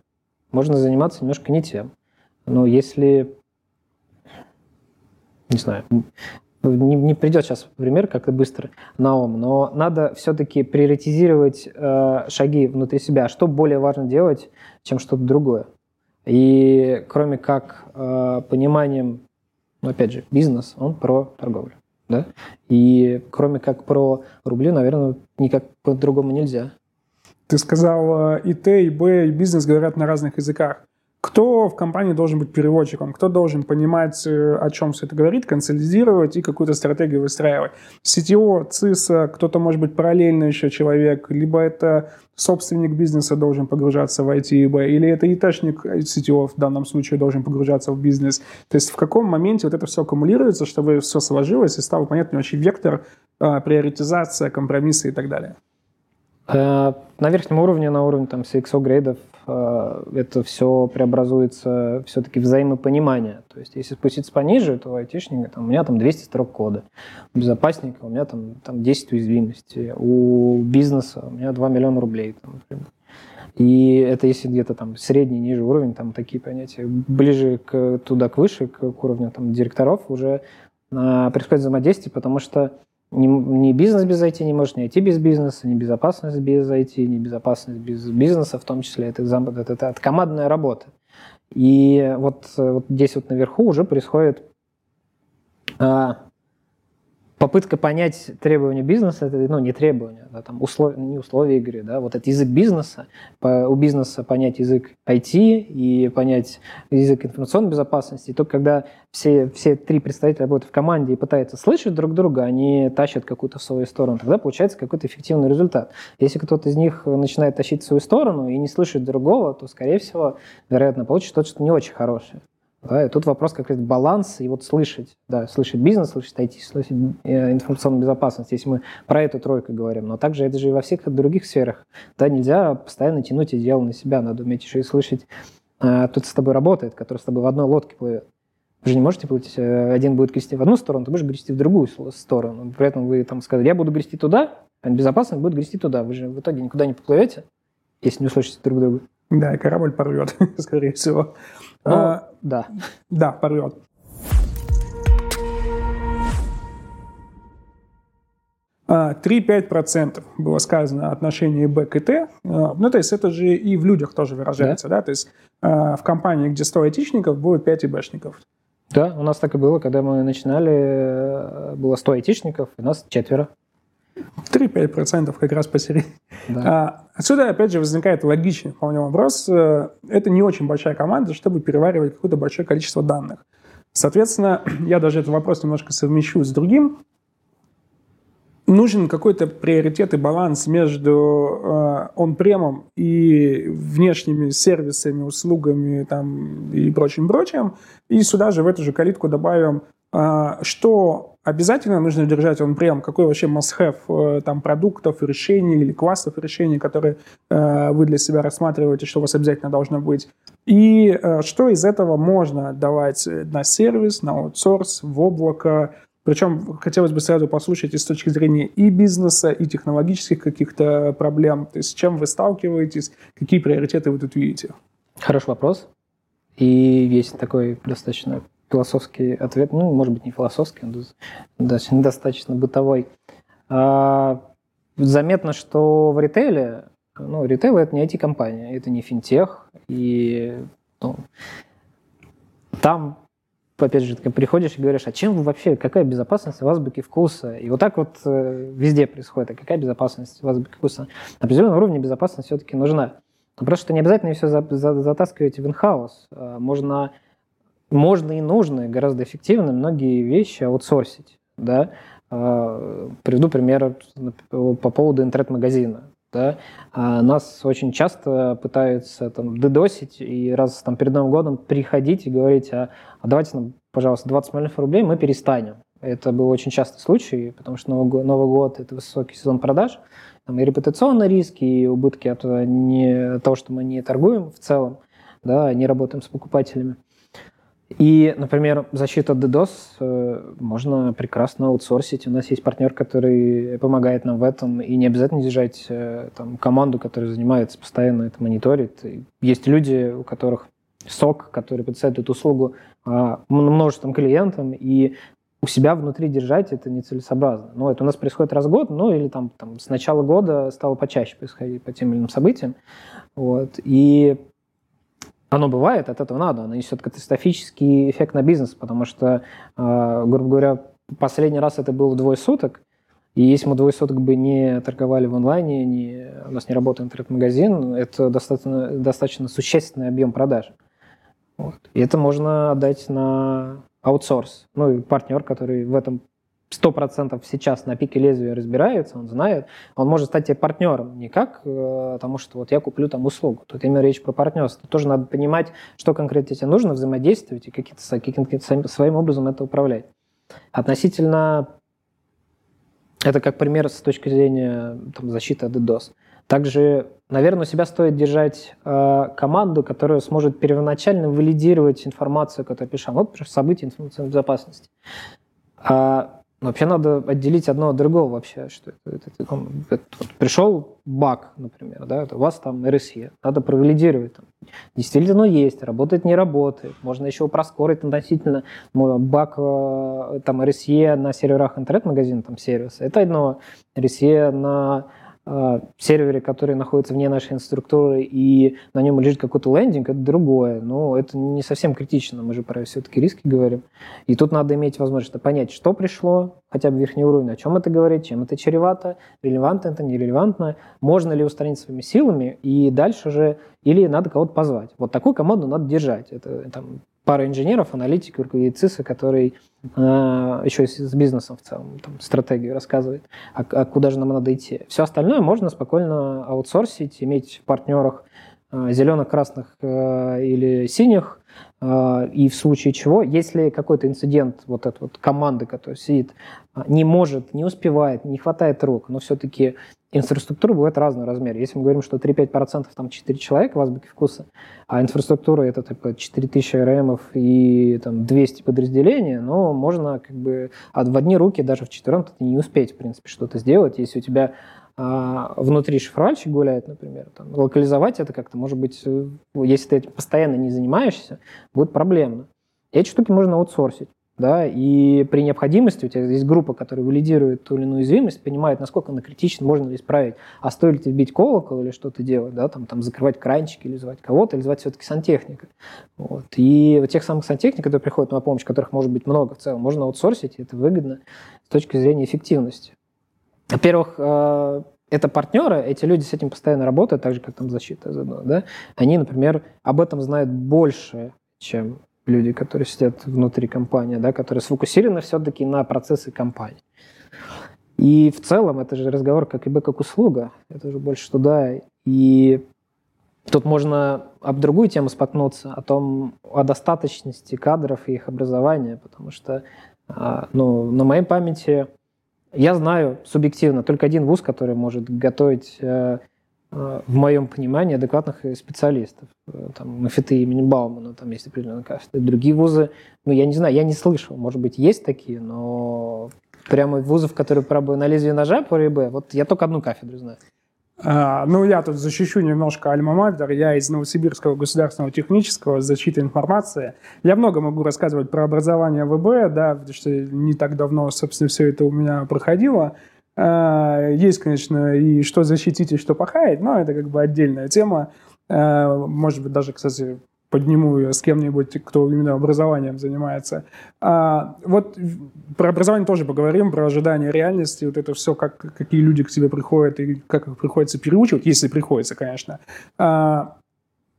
Speaker 2: можно заниматься немножко не тем. Но если, не знаю, не, не придет сейчас пример как-то быстро на ум, но надо все-таки приоритизировать э, шаги внутри себя, что более важно делать, чем что-то другое. И кроме как э, пониманием, ну, опять же, бизнес, он про торговлю. Да? И кроме как про рубли, наверное, никак по-другому нельзя.
Speaker 1: Ты сказал, э, и Т, и Б, и бизнес говорят на разных языках. Кто в компании должен быть переводчиком? Кто должен понимать, э, о чем все это говорит, консолидировать и какую-то стратегию выстраивать? CTO, CISA, кто-то, может быть, параллельно еще человек, либо это собственник бизнеса должен погружаться в IT, или это ИТшник, CTO в данном случае должен погружаться в бизнес. То есть в каком моменте вот это все аккумулируется, чтобы все сложилось и стал понятный вообще вектор, э, приоритизация, компромиссы и так далее?
Speaker 2: Э, на верхнем уровне, на уровне там CXO грейдов это все преобразуется все-таки взаимопонимание. То есть, если спуститься пониже, то айтишника, там, у меня там 200 строк кода. У безопасника у меня там, там 10 уязвимостей. У бизнеса у меня 2 миллиона рублей. Там, И это если где-то там средний, ниже уровень, там такие понятия. Ближе к, туда, к выше, к, уровню там, директоров уже а, происходит взаимодействие, потому что ни, ни бизнес без IT не может, ни IT без бизнеса, ни безопасность без IT, ни безопасность без бизнеса, в том числе это, это, это, это командная работа. И вот, вот здесь вот наверху уже происходит а, попытка понять требования бизнеса, это, ну, не требования, да, там, услов, не условия игры, да, вот это язык бизнеса, по, у бизнеса понять язык IT и понять язык информационной безопасности, и только когда все, все три представителя работают в команде и пытаются слышать друг друга, они тащат какую-то в свою сторону, тогда получается какой-то эффективный результат. Если кто-то из них начинает тащить в свою сторону и не слышит другого, то, скорее всего, вероятно, получится что-то что не очень хорошее. Да, и тут вопрос как раз баланс и вот слышать, да, слышать бизнес, слышать IT, слышать э, информационную безопасность, если мы про эту тройку говорим. Но также это же и во всех других сферах. Да, нельзя постоянно тянуть идеал на себя, надо уметь еще и слышать тот, с тобой работает, который с тобой в одной лодке плывет. Вы же не можете плыть, э, один будет грести в одну сторону, ты будешь грести в другую сторону. При этом вы там сказали, я буду грести туда, а безопасность будет грести туда. Вы же в итоге никуда не поплывете, если не услышите друг друга.
Speaker 1: Да, и корабль порвет, скорее всего.
Speaker 2: Ну, а, да.
Speaker 1: Да, порвет. А, 3-5% было сказано отношение Б к Т. А, ну, то есть это же и в людях тоже выражается, да? да? То есть а, в компании, где 100 айтишников, будет 5 ИБшников.
Speaker 2: Да, у нас так и было, когда мы начинали, э, было 100 айтишников, и нас четверо.
Speaker 1: 3-5% как раз посередине. Да. А, отсюда, опять же, возникает логичный вполне вопрос. Э, это не очень большая команда, чтобы переваривать какое-то большое количество данных. Соответственно, я даже этот вопрос немножко совмещу с другим. Нужен какой-то приоритет и баланс между э, он-премом и внешними сервисами, услугами там, и прочим-прочим. И сюда же в эту же калитку добавим, э, что обязательно нужно держать он прям какой вообще must-have э, там продуктов, решений или классов решений, которые э, вы для себя рассматриваете, что у вас обязательно должно быть. И э, что из этого можно отдавать на сервис, на аутсорс, в облако. Причем хотелось бы сразу послушать и с точки зрения и бизнеса, и технологических каких-то проблем. То есть с чем вы сталкиваетесь, какие приоритеты вы тут видите?
Speaker 2: Хороший вопрос. И есть такой достаточно философский ответ, ну, может быть, не философский, он достаточно бытовой. А, заметно, что в ритейле, ну, ритейл – это не IT-компания, это не финтех, и ну, там опять же, ты приходишь и говоришь, а чем вы вообще, какая безопасность в азбуке вкуса? И вот так вот э, везде происходит. А какая безопасность в азбуке вкуса? На определенном уровне безопасность все-таки нужна. Просто что не обязательно все за, за, затаскивать в инхаус. А, можно можно и нужно, и гораздо эффективно многие вещи аутсорсить. Да? А, приведу пример по поводу интернет-магазина. Да? А нас очень часто пытаются там, дедосить и раз там, перед Новым годом приходить и говорить, а, а давайте нам, пожалуйста, 20 миллионов рублей, мы перестанем. Это был очень частый случай, потому что Новый год, Новый год – это высокий сезон продаж, там и репутационные риски, и убытки от, не, от того, что мы не торгуем в целом. да, не работаем с покупателями. И, например, защита от DDoS э, можно прекрасно аутсорсить. У нас есть партнер, который помогает нам в этом, и не обязательно держать э, там, команду, которая занимается постоянно это мониторит. Есть люди, у которых сок, который представляет эту услугу а, множеством клиентам, и у себя внутри держать это нецелесообразно. Ну, это у нас происходит раз в год, ну, или там, там с начала года стало почаще происходить по тем или иным событиям. Вот. И оно бывает, от этого надо, оно несет катастрофический эффект на бизнес, потому что, э, грубо говоря, последний раз это было двое суток, и если мы двое суток бы не торговали в онлайне, не, у нас не работает интернет-магазин, это достаточно, достаточно существенный объем продаж. Вот. И это можно отдать на аутсорс. Ну и партнер, который в этом сто процентов сейчас на пике лезвия разбирается, он знает, он может стать тебе партнером, не как э, что вот я куплю там услугу. Тут именно речь про партнерство. Тоже надо понимать, что конкретно тебе нужно, взаимодействовать и каким-то каким своим образом это управлять. Относительно, это как пример с точки зрения там, защиты от DDoS. Также, наверное, у себя стоит держать э, команду, которая сможет первоначально валидировать информацию, которую пишем. Вот события информационной безопасности. А Вообще надо отделить одно от другого вообще. Что это, это, это, это, вот пришел баг, например, да, это у вас там RSE, надо провалидировать. Там, действительно есть, работает, не работает. Можно еще проскорить относительно ну, баг э, там RSE на серверах интернет-магазина, там сервиса. Это одно. RSE на сервере, который находится вне нашей инфраструктуры, и на нем лежит какой-то лендинг, это другое. Но это не совсем критично, мы же про все-таки риски говорим. И тут надо иметь возможность понять, что пришло, хотя бы верхний уровень, о чем это говорит, чем это чревато, релевантно это, нерелевантно, можно ли устранить своими силами, и дальше же, или надо кого-то позвать. Вот такую команду надо держать. Это там, пара инженеров, аналитиков и ЦИСа, который э, еще с бизнесом в целом там, стратегию рассказывает, а, а куда же нам надо идти. Все остальное можно спокойно аутсорсить, иметь в партнерах э, зеленых, красных э, или синих, и в случае чего, если какой-то инцидент, вот эта вот команда, которая сидит, не может, не успевает, не хватает рук, но все-таки инфраструктура бывает разного размера. Если мы говорим, что 3-5% там 4 человека в азбуке вкуса, а инфраструктура это типа 4000 РМ и там 200 подразделений, но можно как бы а в одни руки даже в четвером не успеть, в принципе, что-то сделать. Если у тебя а, внутри шифровальщик гуляет, например, там, локализовать это как-то, может быть, э, если ты этим постоянно не занимаешься, будет проблемно. Эти штуки можно аутсорсить да, и при необходимости у тебя есть группа, которая валидирует ту или иную уязвимость, понимает, насколько она критична, можно ли исправить, а стоит ли бить колокол или что-то делать, да, там, там закрывать кранчики или звать кого-то, или звать все-таки сантехника. Вот. И вот тех самых сантехников, которые приходят на помощь, которых может быть много в целом, можно аутсорсить, и это выгодно с точки зрения эффективности. Во-первых, э, это партнеры, эти люди с этим постоянно работают, так же, как там защита заодно, да, они, например, об этом знают больше, чем люди, которые сидят внутри компании, да, которые сфокусированы все-таки на процессы компании. И в целом это же разговор как ИБ, как услуга. Это же больше туда. И тут можно об другую тему споткнуться, о том, о достаточности кадров и их образования, потому что а, ну, на моей памяти я знаю субъективно только один вуз, который может готовить э, в моем понимании, адекватных специалистов. Там, МФТ имени Баумана, там есть определенные кафедры. Другие вузы, ну, я не знаю, я не слышал. Может быть, есть такие, но прямо вузов, которые пробуют на лезвие ножа по РИБ, вот я только одну кафедру знаю.
Speaker 1: А, ну, я тут защищу немножко Альма-Матер. Я из Новосибирского государственного технического защиты информации. Я много могу рассказывать про образование ВБ, да, потому что не так давно, собственно, все это у меня проходило. А, есть, конечно, и что защитить, и что пахать, но это как бы отдельная тема. А, может быть, даже, кстати, подниму ее с кем-нибудь, кто именно образованием занимается. А, вот про образование тоже поговорим, про ожидания реальности, вот это все, как, какие люди к тебе приходят и как их приходится переучивать, если приходится, конечно. А,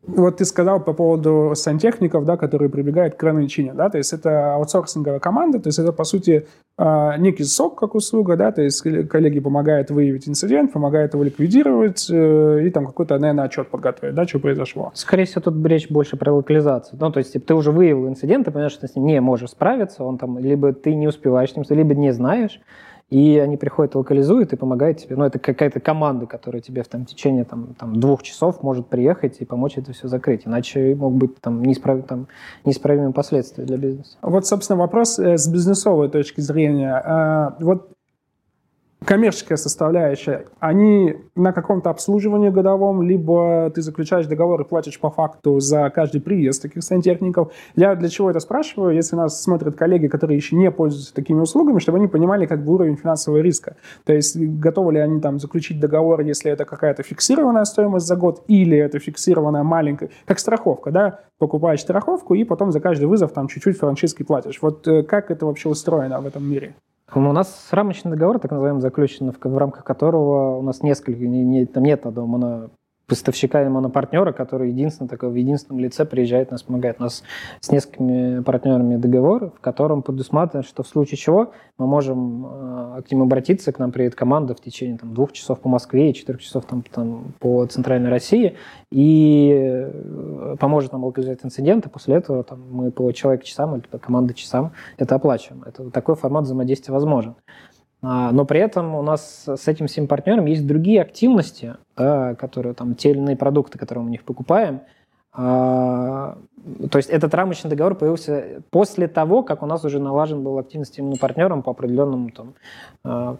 Speaker 1: вот ты сказал по поводу сантехников, да, которые прибегают к крайней чине, да, то есть это аутсорсинговая команда, то есть это, по сути, а, некий сок как услуга, да, то есть коллеги помогают выявить инцидент, помогают его ликвидировать э, и там какой-то, наверное, отчет подготовить, да, что произошло.
Speaker 2: Скорее всего, тут речь больше про локализацию. Ну, то есть ты уже выявил инцидент, ты понимаешь, что ты с ним не можешь справиться, он там, либо ты не успеваешь с ним, либо не знаешь, и они приходят, локализуют и помогают тебе. Ну, это какая-то команда, которая тебе в там, течение там, там, двух часов может приехать и помочь это все закрыть. Иначе могут быть там, неисправ... там, неисправимые последствия для бизнеса.
Speaker 1: Вот, собственно, вопрос э, с бизнесовой точки зрения. А, вот коммерческая составляющая, они на каком-то обслуживании годовом, либо ты заключаешь договор и платишь по факту за каждый приезд таких сантехников. Я для чего это спрашиваю? Если нас смотрят коллеги, которые еще не пользуются такими услугами, чтобы они понимали как бы уровень финансового риска. То есть готовы ли они там заключить договор, если это какая-то фиксированная стоимость за год, или это фиксированная маленькая, как страховка, да? Покупаешь страховку и потом за каждый вызов там чуть-чуть франшизки платишь. Вот э, как это вообще устроено в этом мире?
Speaker 2: У нас рамочный договор, так называемый, заключен, в, рамках которого у нас несколько, не, не, там нет одного поставщика и монопартнера, который единственно такой в единственном лице приезжает нас помогает. Нас с несколькими партнерами договор, в котором предусматривается, что в случае чего мы можем э, к ним обратиться, к нам приедет команда в течение там, двух часов по Москве и четырех часов там, там, по центральной России и э, поможет нам локализовать инциденты. После этого там, мы по человеку часам или по команде часам это оплачиваем. Это такой формат взаимодействия возможен. А, но при этом у нас с этим всем партнером есть другие активности, да, которые там те или иные продукты, которые мы у них покупаем. А, то есть этот рамочный договор появился после того, как у нас уже налажен был активность именно партнером по определенному там, а,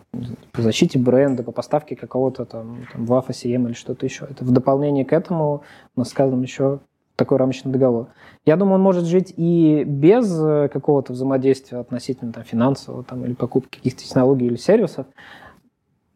Speaker 2: по защите бренда, по поставке какого-то там, там в AFA, или что-то еще. Это в дополнение к этому у нас сказано еще такой рамочный договор. Я думаю, он может жить и без э, какого-то взаимодействия относительно там, финансового там, или покупки каких-то технологий или сервисов.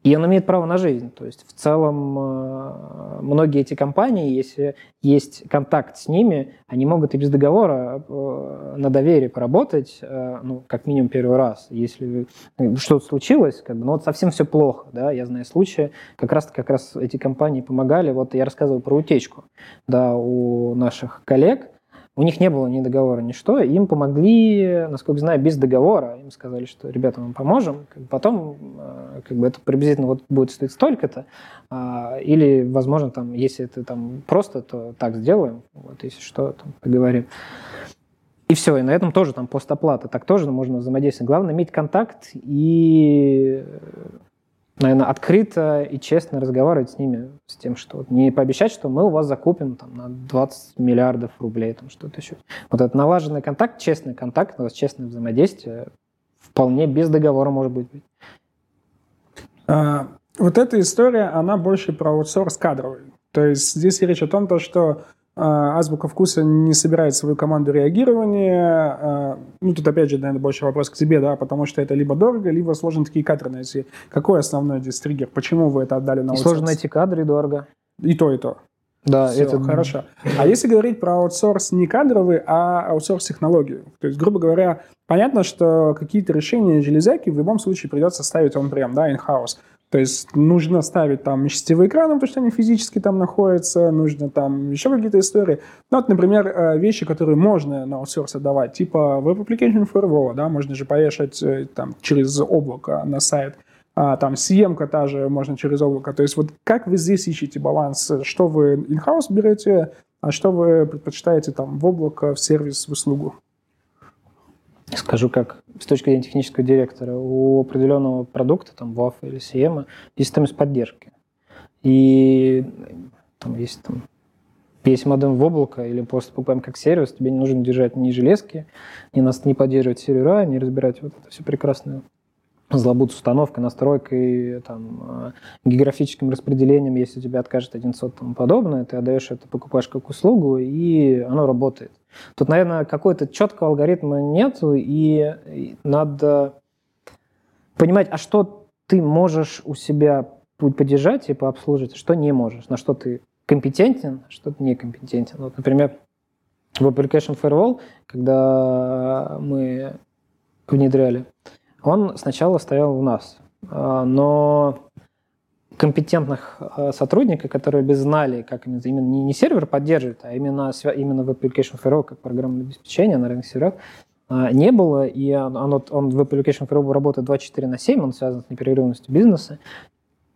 Speaker 2: И он имеет право на жизнь. То есть в целом э, многие эти компании, если есть контакт с ними, они могут и без договора э, на доверие поработать, э, ну, как минимум первый раз. Если что-то случилось, как бы, ну вот совсем все плохо, да, я знаю случаи, как раз как раз эти компании помогали. Вот я рассказывал про утечку, да, у наших коллег, у них не было ни договора, ни что. Им помогли, насколько знаю, без договора. Им сказали, что ребята, мы поможем. Потом э, как бы это приблизительно вот будет стоить столько-то. А, или, возможно, там, если это там просто, то так сделаем. Вот, если что, там, поговорим. И все, и на этом тоже там постоплата. Так тоже можно взаимодействовать. Главное иметь контакт и наверное, открыто и честно разговаривать с ними, с тем, что не пообещать, что мы у вас закупим там, на 20 миллиардов рублей, там что-то еще. Вот этот налаженный контакт, честный контакт, честное взаимодействие вполне без договора может быть.
Speaker 1: А, вот эта история, она больше про аутсорс кадровый. То есть здесь речь о том, что а, Азбука вкуса не собирает свою команду реагирования. А, ну, тут опять же, наверное, больше вопрос к тебе, да, потому что это либо дорого, либо сложно такие кадры найти. Какой основной здесь триггер? Почему вы это отдали на аутсорс?
Speaker 2: Сложно найти кадры и дорого.
Speaker 1: И то, и то.
Speaker 2: Да,
Speaker 1: Все, это хорошо. А если говорить про аутсорс не кадровый, а аутсорс технологию, то есть, грубо говоря, понятно, что какие-то решения железяки в любом случае придется ставить он прям, да, in-house. То есть нужно ставить там сетевые экраны, потому что они физически там находятся, нужно там еще какие-то истории. Ну, вот, например, э, вещи, которые можно на аутсорс отдавать, типа Web Application Firewall, да, можно же повешать э, там через облако на сайт. А, там CM та же можно через облако. То есть вот как вы здесь ищете баланс? Что вы in-house берете, а что вы предпочитаете там в облако, в сервис, в услугу?
Speaker 2: Скажу как с точки зрения технического директора, у определенного продукта, там, WAF или CM, есть стоимость поддержки. И там есть там есть модем в облако или просто покупаем как сервис, тебе не нужно держать ни железки, ни, нас, не поддерживать сервера, не разбирать вот это все прекрасное злобут с установкой, настройкой, там, э, географическим распределением, если тебе откажет один сот и тому подобное, ты отдаешь это, покупаешь как услугу, и оно работает. Тут, наверное, какой-то четкого алгоритма нету, и надо понимать, а что ты можешь у себя поддержать и пообслужить, а что не можешь, на что ты компетентен, а что ты некомпетентен. Вот, например, в Application Firewall, когда мы внедряли, он сначала стоял у нас, а, но компетентных а, сотрудников, которые бы знали, как именно, не, не сервер поддерживает, а именно, именно в Application Firewall как программное обеспечение на разных серверах, а, не было, и он, он, он в Application Firewall работает 24 на 7, он связан с непрерывностью бизнеса,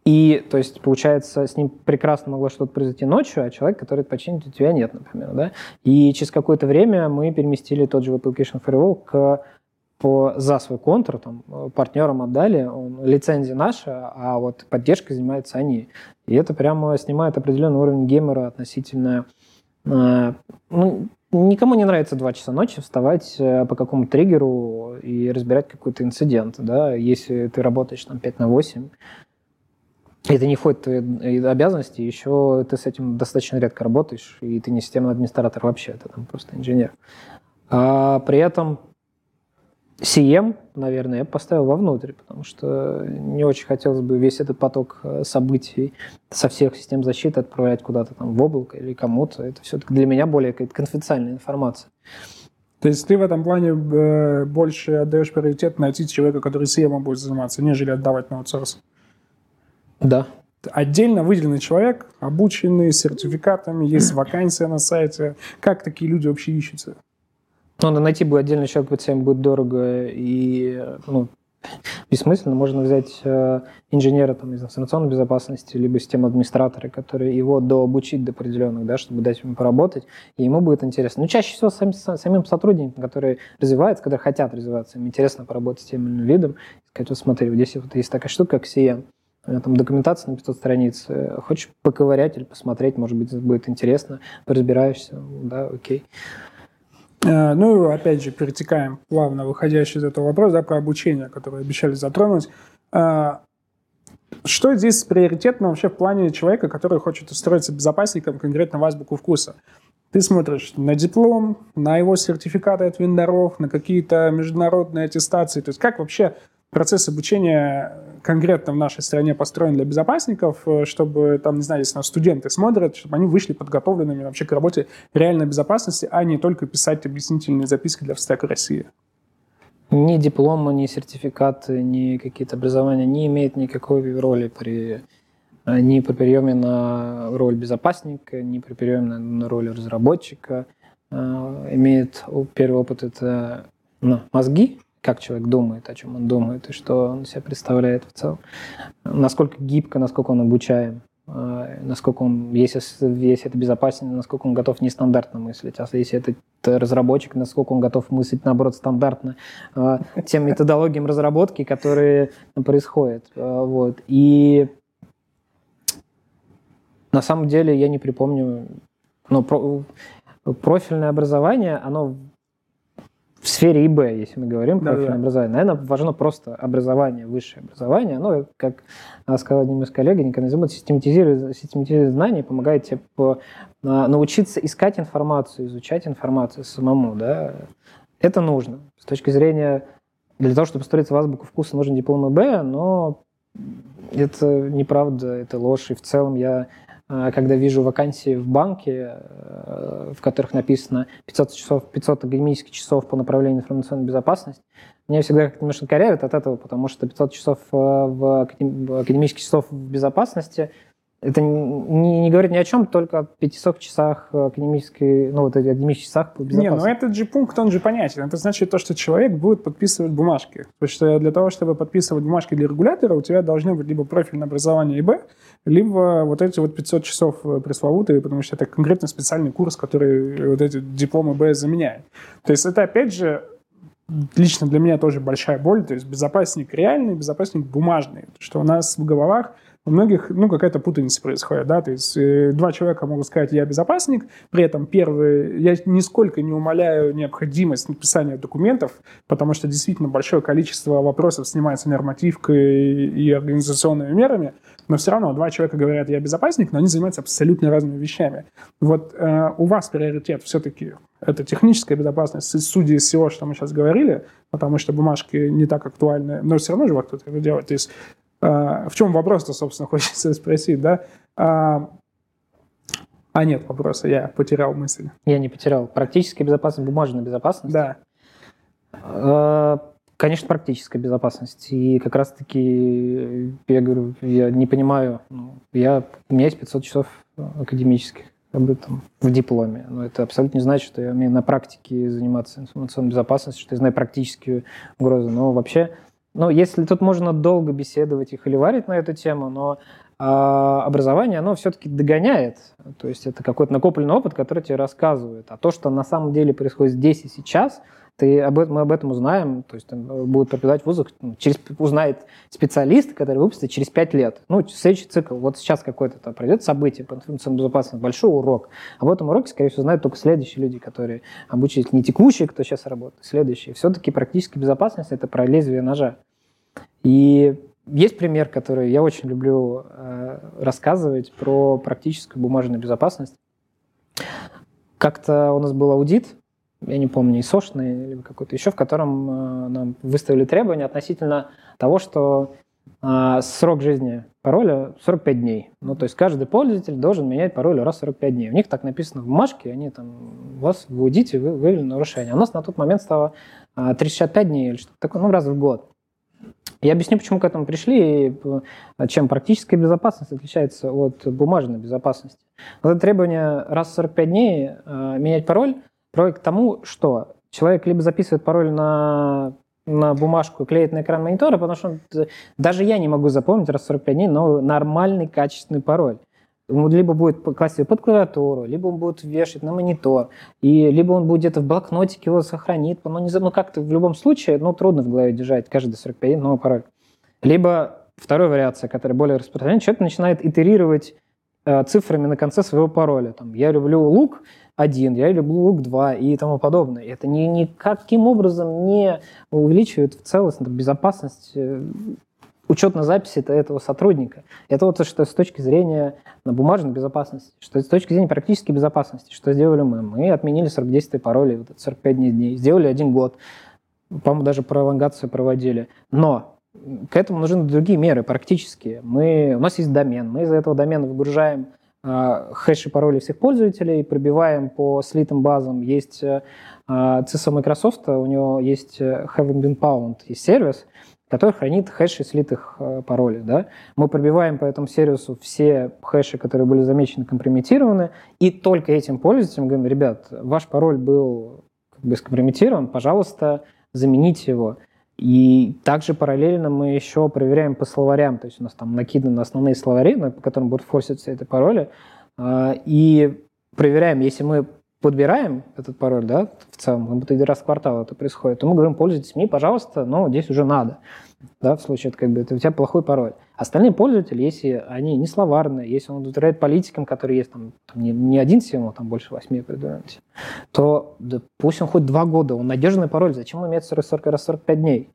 Speaker 2: и, то есть, получается, с ним прекрасно могло что-то произойти ночью, а человек, который это починит, у тебя нет, например, да? И через какое-то время мы переместили тот же Application Firewall к по, за свой контур там, партнерам отдали, он, лицензия наша, а вот поддержкой занимаются они. И это прямо снимает определенный уровень геймера относительно... Э, ну, никому не нравится два часа ночи вставать э, по какому-то триггеру и разбирать какой-то инцидент. Да? Если ты работаешь там 5 на 8, это не входит в твои обязанности, еще ты с этим достаточно редко работаешь, и ты не системный администратор вообще, ты там просто инженер. А при этом CM, наверное, я поставил вовнутрь, потому что не очень хотелось бы весь этот поток э, событий со всех систем защиты отправлять куда-то там в облако или кому-то. Это все-таки для меня более конфиденциальная информация.
Speaker 1: То есть ты в этом плане э, больше отдаешь приоритет найти человека, который CM будет заниматься, нежели отдавать на аутсорс?
Speaker 2: Да.
Speaker 1: Отдельно выделенный человек, обученный, с сертификатами, есть вакансия на сайте. Как такие люди вообще ищутся?
Speaker 2: Ну, найти будет отдельный человек, по будет дорого и ну, бессмысленно. Можно взять э, инженера там, из информационной безопасности, либо систему администратора, который его дообучить до определенных, да, чтобы дать ему поработать, и ему будет интересно. Но чаще всего сам, самим сотрудникам, которые развиваются, которые хотят развиваться, им интересно поработать с тем или иным видом, сказать, вот смотри, вот здесь вот есть такая штука, как CM, у меня там документация на 500 страниц. Хочешь поковырять или посмотреть, может быть, будет интересно, поразбираешься, да, окей.
Speaker 1: Э, ну, опять же, перетекаем плавно, выходящий из этого вопроса, да, про обучение, которое обещали затронуть. Э, что здесь приоритетно вообще в плане человека, который хочет устроиться безопасником конкретно в азбуку вкуса? Ты смотришь на диплом, на его сертификаты от вендоров, на какие-то международные аттестации. То есть как вообще процесс обучения конкретно в нашей стране построен для безопасников, э, чтобы, там, не знаю, если нас студенты смотрят, чтобы они вышли подготовленными вообще к работе реальной безопасности, а не только писать объяснительные записки для Встека России.
Speaker 2: Ни диплома, ни сертификаты, ни какие-то образования не имеют никакой роли при э, ни при приеме на роль безопасника, ни при приеме на, на роль разработчика. Э, имеет первый опыт это ну, мозги, как человек думает, о чем он думает и что он себя представляет в целом. Насколько гибко, насколько он обучаем, э, насколько он, если, если это безопасно, насколько он готов нестандартно мыслить, а если это разработчик, насколько он готов мыслить, наоборот, стандартно э, тем методологиям разработки, которые происходят. Э, вот. И на самом деле я не припомню, но профильное образование, оно в сфере ИБ, если мы говорим про да, образование, наверное, важно просто образование, высшее образование. Оно, как сказал один из коллег, не забудет, систематизирует, систематизирует знания, помогает тебе по, научиться искать информацию, изучать информацию самому. Да? Это нужно. С точки зрения, для того, чтобы строиться в азбуку вкуса, нужен диплом ИБ, но это неправда, это ложь. И в целом я когда вижу вакансии в банке, э, в которых написано 500 часов, 500 академических часов по направлению информационной безопасности, меня всегда как-то немножко корявит от этого, потому что 500 часов э, в академических часов в безопасности – это не, не говорит ни о чем, только о 500 часах академической, ну, вот академических часах по
Speaker 1: безопасности. Не, ну этот же пункт, он же понятен. Это значит то, что человек будет подписывать бумажки. Потому что для того, чтобы подписывать бумажки для регулятора, у тебя должно быть либо профильное образование ИБ, либо вот эти вот 500 часов пресловутые, потому что это конкретно специальный курс, который вот эти дипломы Б заменяет. То есть это, опять же, лично для меня тоже большая боль. То есть безопасник реальный, безопасник бумажный. Что у нас в головах у многих, ну, какая-то путаница происходит, да, то есть э, два человека могут сказать, я безопасник, при этом первый, я нисколько не умоляю необходимость написания документов, потому что действительно большое количество вопросов снимается нормативкой и организационными мерами, но все равно два человека говорят, я безопасник, но они занимаются абсолютно разными вещами. Вот э, у вас приоритет все-таки это техническая безопасность, судя из всего, что мы сейчас говорили, потому что бумажки не так актуальны, но все равно же кто-то это делает. То есть в чем вопрос-то, собственно, хочется спросить, да? А, а нет вопроса, я потерял мысль.
Speaker 2: Я не потерял. Практическая безопасность, бумажная безопасность?
Speaker 1: Да.
Speaker 2: А, конечно, практическая безопасность. И как раз-таки, я говорю, я не понимаю, ну, я, у меня есть 500 часов академических об этом в дипломе. Но это абсолютно не значит, что я умею на практике заниматься информационной безопасностью, что я знаю практические угрозы. Но вообще ну, если тут можно долго беседовать и холиварить на эту тему, но э, образование, оно все-таки догоняет. То есть это какой-то накопленный опыт, который тебе рассказывает. А то, что на самом деле происходит здесь и сейчас, Ты об этом, мы об этом узнаем, то есть там будут преподавать в вузах, через, узнает специалист, который выпустит через 5 лет. Ну, следующий цикл, вот сейчас какое-то там пройдет событие по информационной безопасности, большой урок. Об этом уроке, скорее всего, знают только следующие люди, которые обучились, не текущие, кто сейчас работает, следующие. Все-таки практически безопасность – это про лезвие ножа. И есть пример, который я очень люблю э, рассказывать про практическую бумажную безопасность. Как-то у нас был аудит, я не помню, ИСОшный или какой-то еще, в котором э, нам выставили требования относительно того, что э, срок жизни пароля 45 дней. Ну, то есть каждый пользователь должен менять пароль раз в 45 дней. У них так написано в бумажке, они там, вас в аудите вы, вывели нарушение. А у нас на тот момент стало э, 365 дней или что-то такое, ну, раз в год. Я объясню, почему к этому пришли и э, чем практическая безопасность отличается от бумажной безопасности. Это требование раз в 45 дней э, менять пароль приводит к тому, что человек либо записывает пароль на, на бумажку и клеит на экран монитора, потому что даже я не могу запомнить раз в 45 дней но нормальный качественный пароль либо будет класть его под клавиатуру, либо он будет вешать на монитор, и либо он будет где-то в блокнотике его сохранит, но не ну как-то в любом случае, ну трудно в голове держать каждый 45 новый пароль. Либо вторая вариация, которая более распространена, человек начинает итерировать э, цифрами на конце своего пароля. Там, я люблю лук 1, я люблю лук 2 и тому подобное. Это ни, никаким образом не увеличивает в целостность безопасность э, учетной записи этого сотрудника. Это вот что с точки зрения на бумажной безопасности, что с точки зрения практической безопасности, что сделали мы? Мы отменили срок действия паролей, вот 45 дней, сделали один год, по-моему, даже пролонгацию проводили. Но к этому нужны другие меры практические. Мы, у нас есть домен, мы из этого домена выгружаем хэши паролей всех пользователей, пробиваем по слитым базам. Есть э, CISO Microsoft, у него есть э, Having Been Pound, есть сервис, который хранит хэши слитых э, паролей. Да? Мы пробиваем по этому сервису все хэши, которые были замечены компрометированы, и только этим пользователям говорим, ребят, ваш пароль был как бы скомпрометирован, пожалуйста, замените его. И также параллельно мы еще проверяем по словарям, то есть у нас там накиданы основные словари, по которым будут форситься эти пароли, э, и проверяем, если мы подбираем этот пароль, да, в целом, это раз в квартал это происходит, то мы говорим, пользуйтесь СМИ, пожалуйста, но здесь уже надо, да, в случае, это как бы, это у тебя плохой пароль. Остальные пользователи, если они не словарные, если он удовлетворяет политикам, которые есть там, там не, не один символ, там больше восьми определенности, то да, пусть он хоть два года, он надежный пароль, зачем иметь 40, 40 раз 45 дней?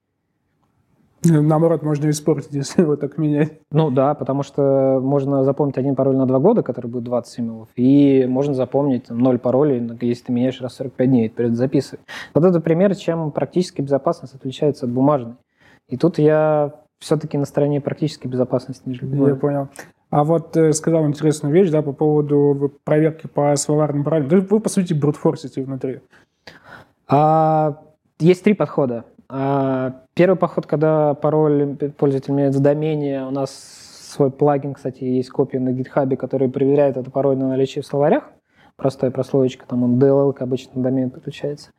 Speaker 1: Наоборот, можно испортить, если его так менять.
Speaker 2: Ну да, потому что можно запомнить один пароль на два года, который будет 20 символов, и можно запомнить там, 0 паролей, если ты меняешь раз в 45 дней, перед записывай. Вот это пример, чем практическая безопасность отличается от бумажной. И тут я все-таки на стороне практической безопасности, нежели
Speaker 1: бумажной. Я понял. А вот э, сказал интересную вещь, да, по поводу проверки по словарным паролям. Вы, по сути, брутфорсите внутри.
Speaker 2: А, есть три подхода. А, первый поход, когда пароль пользователь меняет в домене, у нас свой плагин, кстати, есть копия на GitHub, который проверяет это пароль на наличие в словарях. Простая прослоечка, там он DLL к обычному домену подключается.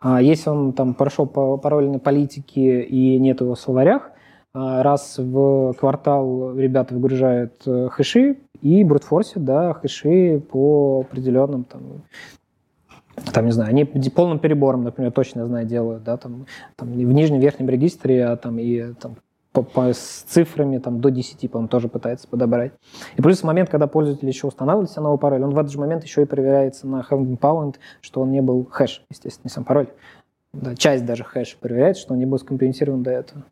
Speaker 2: А если он там прошел по парольной политике и нет его в словарях, раз в квартал ребята выгружают э, хэши и брутфорсят да, хэши по определенным там, там, не знаю, они полным перебором, например, точно, я знаю, делают, да, там, там в нижнем верхнем регистре, а там и там по, по, с цифрами там, до 10, по тоже пытается подобрать. И плюс в момент, когда пользователь еще устанавливает себе новый пароль, он в этот же момент еще и проверяется на having pound, что он не был хэш, естественно, не сам пароль. Да, часть даже хэша проверяет, что он не был скомпрометирован до этого.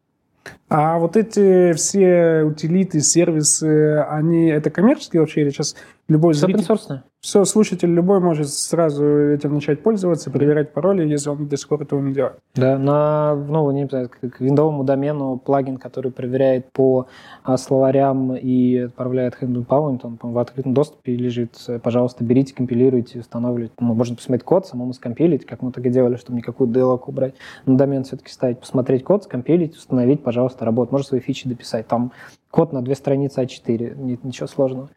Speaker 1: А вот эти все утилиты, сервисы, они это коммерческие вообще или сейчас любой
Speaker 2: все зритель...
Speaker 1: Все, слушатель любой может сразу этим начать пользоваться, проверять пароли, если он до сих пор этого не делает.
Speaker 2: Да, на, ну, не знаю, к виндовому домену плагин, который проверяет по а, словарям и отправляет handle point, он в открытом доступе лежит. Пожалуйста, берите, компилируйте, устанавливайте. Ну, можно посмотреть код, самому скомпилить, как мы так и делали, чтобы никакую DLL убрать. На домен все-таки ставить, посмотреть код, скомпилить, установить, пожалуйста, работает. Можно свои фичи дописать. Там код на две страницы А4, нет ничего сложного.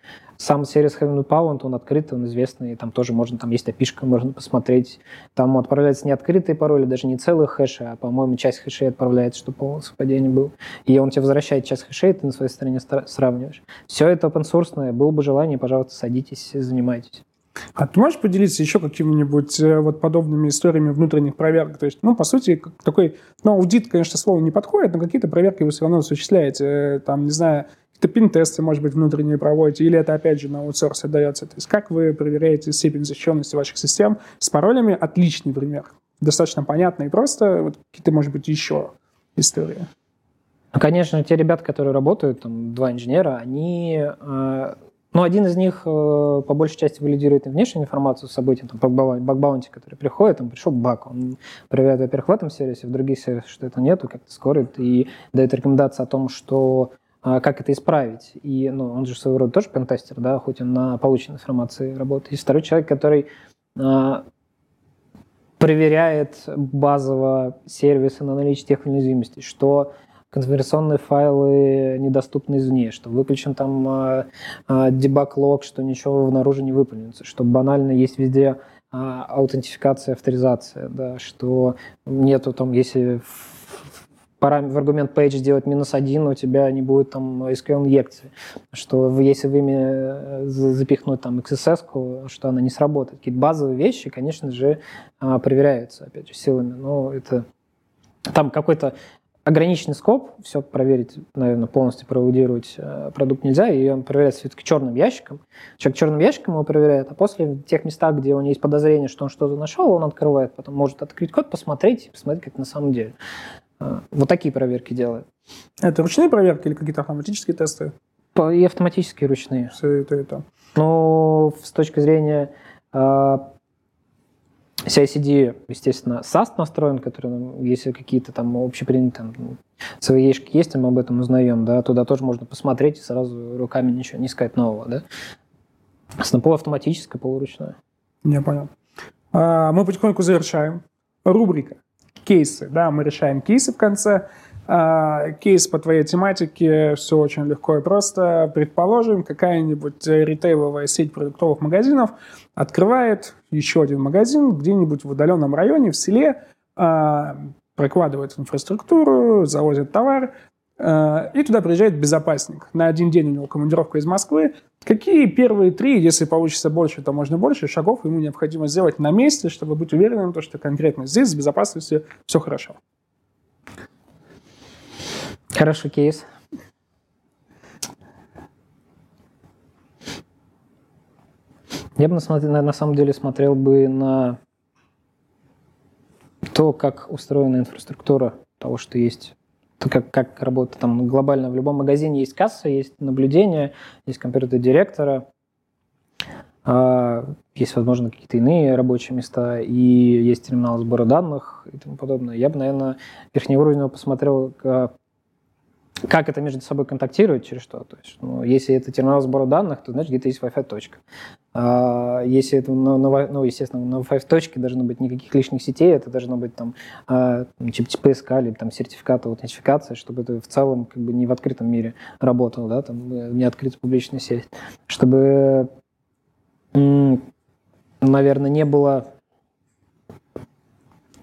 Speaker 2: Сам сервис Heaven Pound, он открытый, он известный, там тоже можно, там есть опишка, можно посмотреть. Там отправляются не открытые пароли, даже не целые хэши, а, по-моему, часть хэшей отправляется, чтобы полное совпадение было. И он тебе возвращает часть хэшей, ты на своей стороне сравниваешь. Все это open source, было бы желание, пожалуйста, садитесь, занимайтесь.
Speaker 1: А ты можешь поделиться еще какими-нибудь э, вот подобными историями внутренних проверок? То есть, ну, по сути, такой, ну, аудит, конечно, слово не подходит, но какие-то проверки вы все равно осуществляете. Э, там, не знаю, какие-то пин-тесты, может быть, внутренние проводите, или это, опять же, на аутсорсе дается? То есть, как вы проверяете степень защищенности ваших систем с паролями? Отличный пример. Достаточно понятно и просто. Вот какие-то, может быть, еще истории.
Speaker 2: Ну, конечно, те ребята, которые работают, там, два инженера, они э, но один из них э, по большей части валидирует внешнюю информацию событий, там, баг-баунти, который приходит, там пришел баг, он проверяет, во-первых, в этом сервисе, в других сервисах, что это нету, как-то скорит, и дает рекомендации о том, что как это исправить. И ну, он же своего рода тоже пентестер, да, хоть он на полученной информации работает. И второй человек, который э, проверяет базово сервисы на наличие тех уязвимостей, что конфигурационные файлы недоступны извне, что выключен там э, э, дебаг-лог, что ничего внаружи не выполнится, что банально есть везде э, аутентификация, авторизация, да, что нету там, если в, в аргумент page сделать минус один, у тебя не будет там SQL инъекции, что если в имя запихнуть там XSS, что она не сработает. Какие-то базовые вещи, конечно же, проверяются, опять же, силами, но это там какой-то ограниченный скоп, все проверить, наверное, полностью проаудировать э, продукт нельзя, и он проверяется все-таки черным ящиком. Человек черным ящиком его проверяет, а после в тех местах, где у него есть подозрение, что он что-то нашел, он открывает, потом может открыть код, посмотреть, посмотреть, как на самом деле. Э, вот такие проверки делают.
Speaker 1: Это ручные проверки или какие-то автоматические тесты?
Speaker 2: И автоматические ручные.
Speaker 1: Все это это.
Speaker 2: Но с точки зрения э, CICD, естественно, SAST настроен, который, ну, если какие-то там общепринятые там, свои ящики есть, мы об этом узнаем, да, туда тоже можно посмотреть и сразу руками ничего не искать нового, да. Снопол автоматическое, полуручное.
Speaker 1: Не понял. А, мы потихоньку завершаем. Рубрика. Кейсы. Да, мы решаем кейсы в конце. А, кейс по твоей тематике, все очень легко и просто. Предположим, какая-нибудь ритейловая сеть продуктовых магазинов открывает еще один магазин где-нибудь в удаленном районе, в селе, а, прокладывает инфраструктуру, завозит товар, и туда приезжает безопасник. На один день у него командировка из Москвы. Какие первые три, если получится больше, то можно больше, шагов ему необходимо сделать на месте, чтобы быть уверенным, что конкретно здесь с безопасностью все хорошо?
Speaker 2: Хороший кейс. Я бы на, на самом деле смотрел бы на то, как устроена инфраструктура того, что есть как, как работает там глобально. В любом магазине есть касса, есть наблюдение, есть компьютер директора, а, есть, возможно, какие-то иные рабочие места, и есть терминал сбора данных и тому подобное. Я бы, наверное, верхнеуровнево посмотрел, как это между собой контактирует, через что. То есть, ну, если это терминал сбора данных, то значит где-то есть Wi-Fi точка. А если это, ну, ну, естественно, на Wi-Fi точке должно быть никаких лишних сетей, это должно быть там а, типа ПСК или там сертификат аутентификации, чтобы это в целом как бы не в открытом мире работало, да, там э, не открытая публичная сеть, чтобы, наверное, не было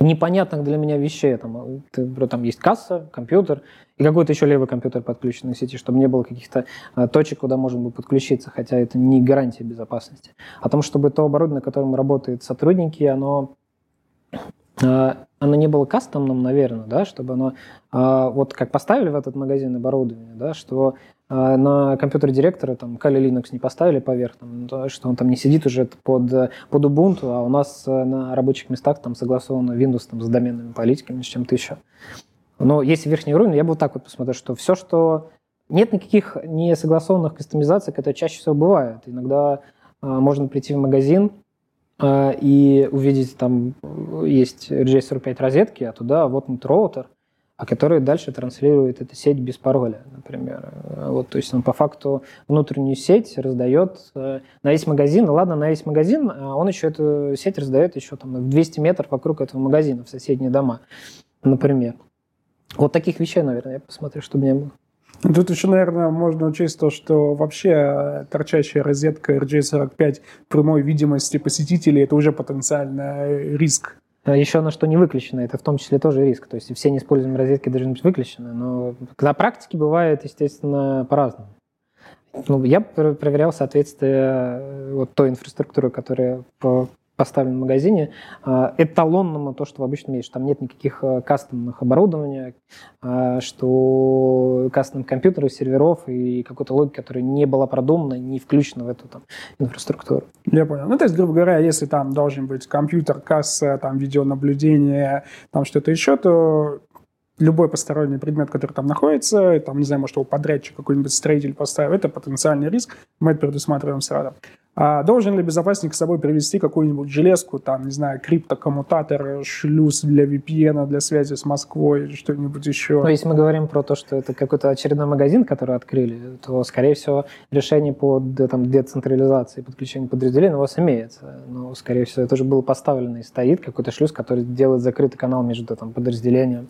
Speaker 2: непонятных для меня вещей. Там, там есть касса, компьютер, и какой-то еще левый компьютер подключенный к сети, чтобы не было каких-то а, точек, куда можно было подключиться, хотя это не гарантия безопасности. О том, чтобы то оборудование, на котором работают сотрудники, оно а, оно не было кастомным, наверное, да, чтобы оно а, вот как поставили в этот магазин оборудование, да, что на компьютер директора там Kali Linux не поставили поверх, там, что он там не сидит уже под, под Ubuntu, а у нас на рабочих местах там согласовано Windows там, с доменными политиками, с чем-то еще. Но если верхний уровень, я бы вот так вот посмотрел, что все, что нет никаких несогласованных кастомизаций, которые чаще всего бывают. Иногда э, можно прийти в магазин э, и увидеть, там есть RJ45 розетки, а туда вот роутер, а который дальше транслирует эту сеть без пароля, например. Вот, то есть он по факту внутреннюю сеть раздает э, на весь магазин. Ладно, на весь магазин, а он еще эту сеть раздает еще там в 200 метров вокруг этого магазина, в соседние дома, например. Вот таких вещей, наверное, я посмотрю, чтобы не было.
Speaker 1: Тут еще, наверное, можно учесть то, что вообще э, торчащая розетка RJ45 прямой видимости посетителей – это уже потенциально э, риск.
Speaker 2: А еще на что не выключено, это в том числе тоже риск. То есть все неиспользуемые розетки должны быть выключены. Но на практике бывает, естественно, по-разному. Ну, я проверял соответствие вот той инфраструктуры, которая по поставлен в магазине, а, эталонному то, что в обычном есть, там нет никаких а, кастомных оборудования, а, что кастомных компьютеров, серверов и какой-то логики, которая не была продумана, не включена в эту там, инфраструктуру.
Speaker 1: Я понял. Ну, то есть, грубо говоря, если там должен быть компьютер, касса, там видеонаблюдение, там что-то еще, то любой посторонний предмет, который там находится, там, не знаю, может, его подрядчик какой-нибудь строитель поставил, это потенциальный риск, мы это предусматриваем сразу. А должен ли безопасник с собой привезти какую-нибудь железку, там, не знаю, криптокоммутатор, шлюз для VPN, для связи с Москвой, что-нибудь еще?
Speaker 2: Ну, если мы говорим про то, что это какой-то очередной магазин, который открыли, то, скорее всего, решение по там, децентрализации, подключению подразделений у вас имеется. Но, скорее всего, это уже было поставлено и стоит какой-то шлюз, который делает закрытый канал между там, подразделением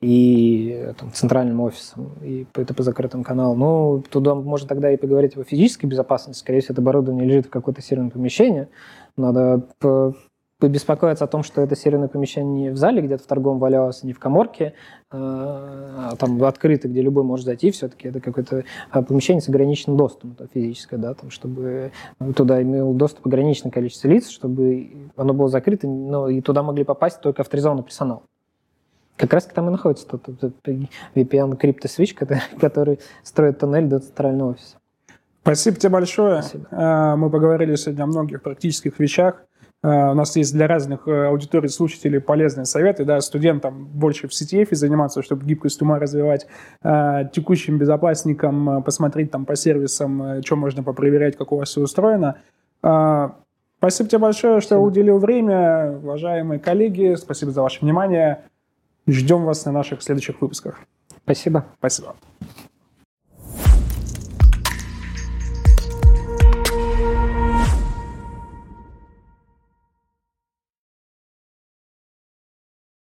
Speaker 2: и там, центральным офисом. И это по закрытому каналу. Ну, туда можно тогда и поговорить о физической безопасности. Скорее всего, это оборудование лежит в какое-то серверное помещение, надо побеспокоиться о том, что это серверное помещение не в зале где-то в торговом валялось, не в коморке, а там открыто, где любой может зайти, все-таки это какое-то а, помещение с ограниченным доступом, то, физическое, да, там, чтобы туда имел доступ ограниченное количество лиц, чтобы оно было закрыто, но и туда могли попасть только авторизованный персонал. Как раз там и находится тот, тот VPN криптосвич, который, который строит тоннель до центрального офиса.
Speaker 1: Спасибо тебе большое. Спасибо. А, мы поговорили сегодня о многих практических вещах. А, у нас есть для разных э, аудиторий слушателей полезные советы. Да, студентам больше в CTF заниматься, чтобы гибкость ума развивать, текущим безопасникам э, посмотреть там по сервисам, э, что можно попроверять, как у вас все устроено. Спасибо тебе большое, что спасибо. уделил время. Уважаемые коллеги, спасибо за ваше внимание. Ждем вас на наших следующих выпусках.
Speaker 2: Спасибо.
Speaker 1: Спасибо.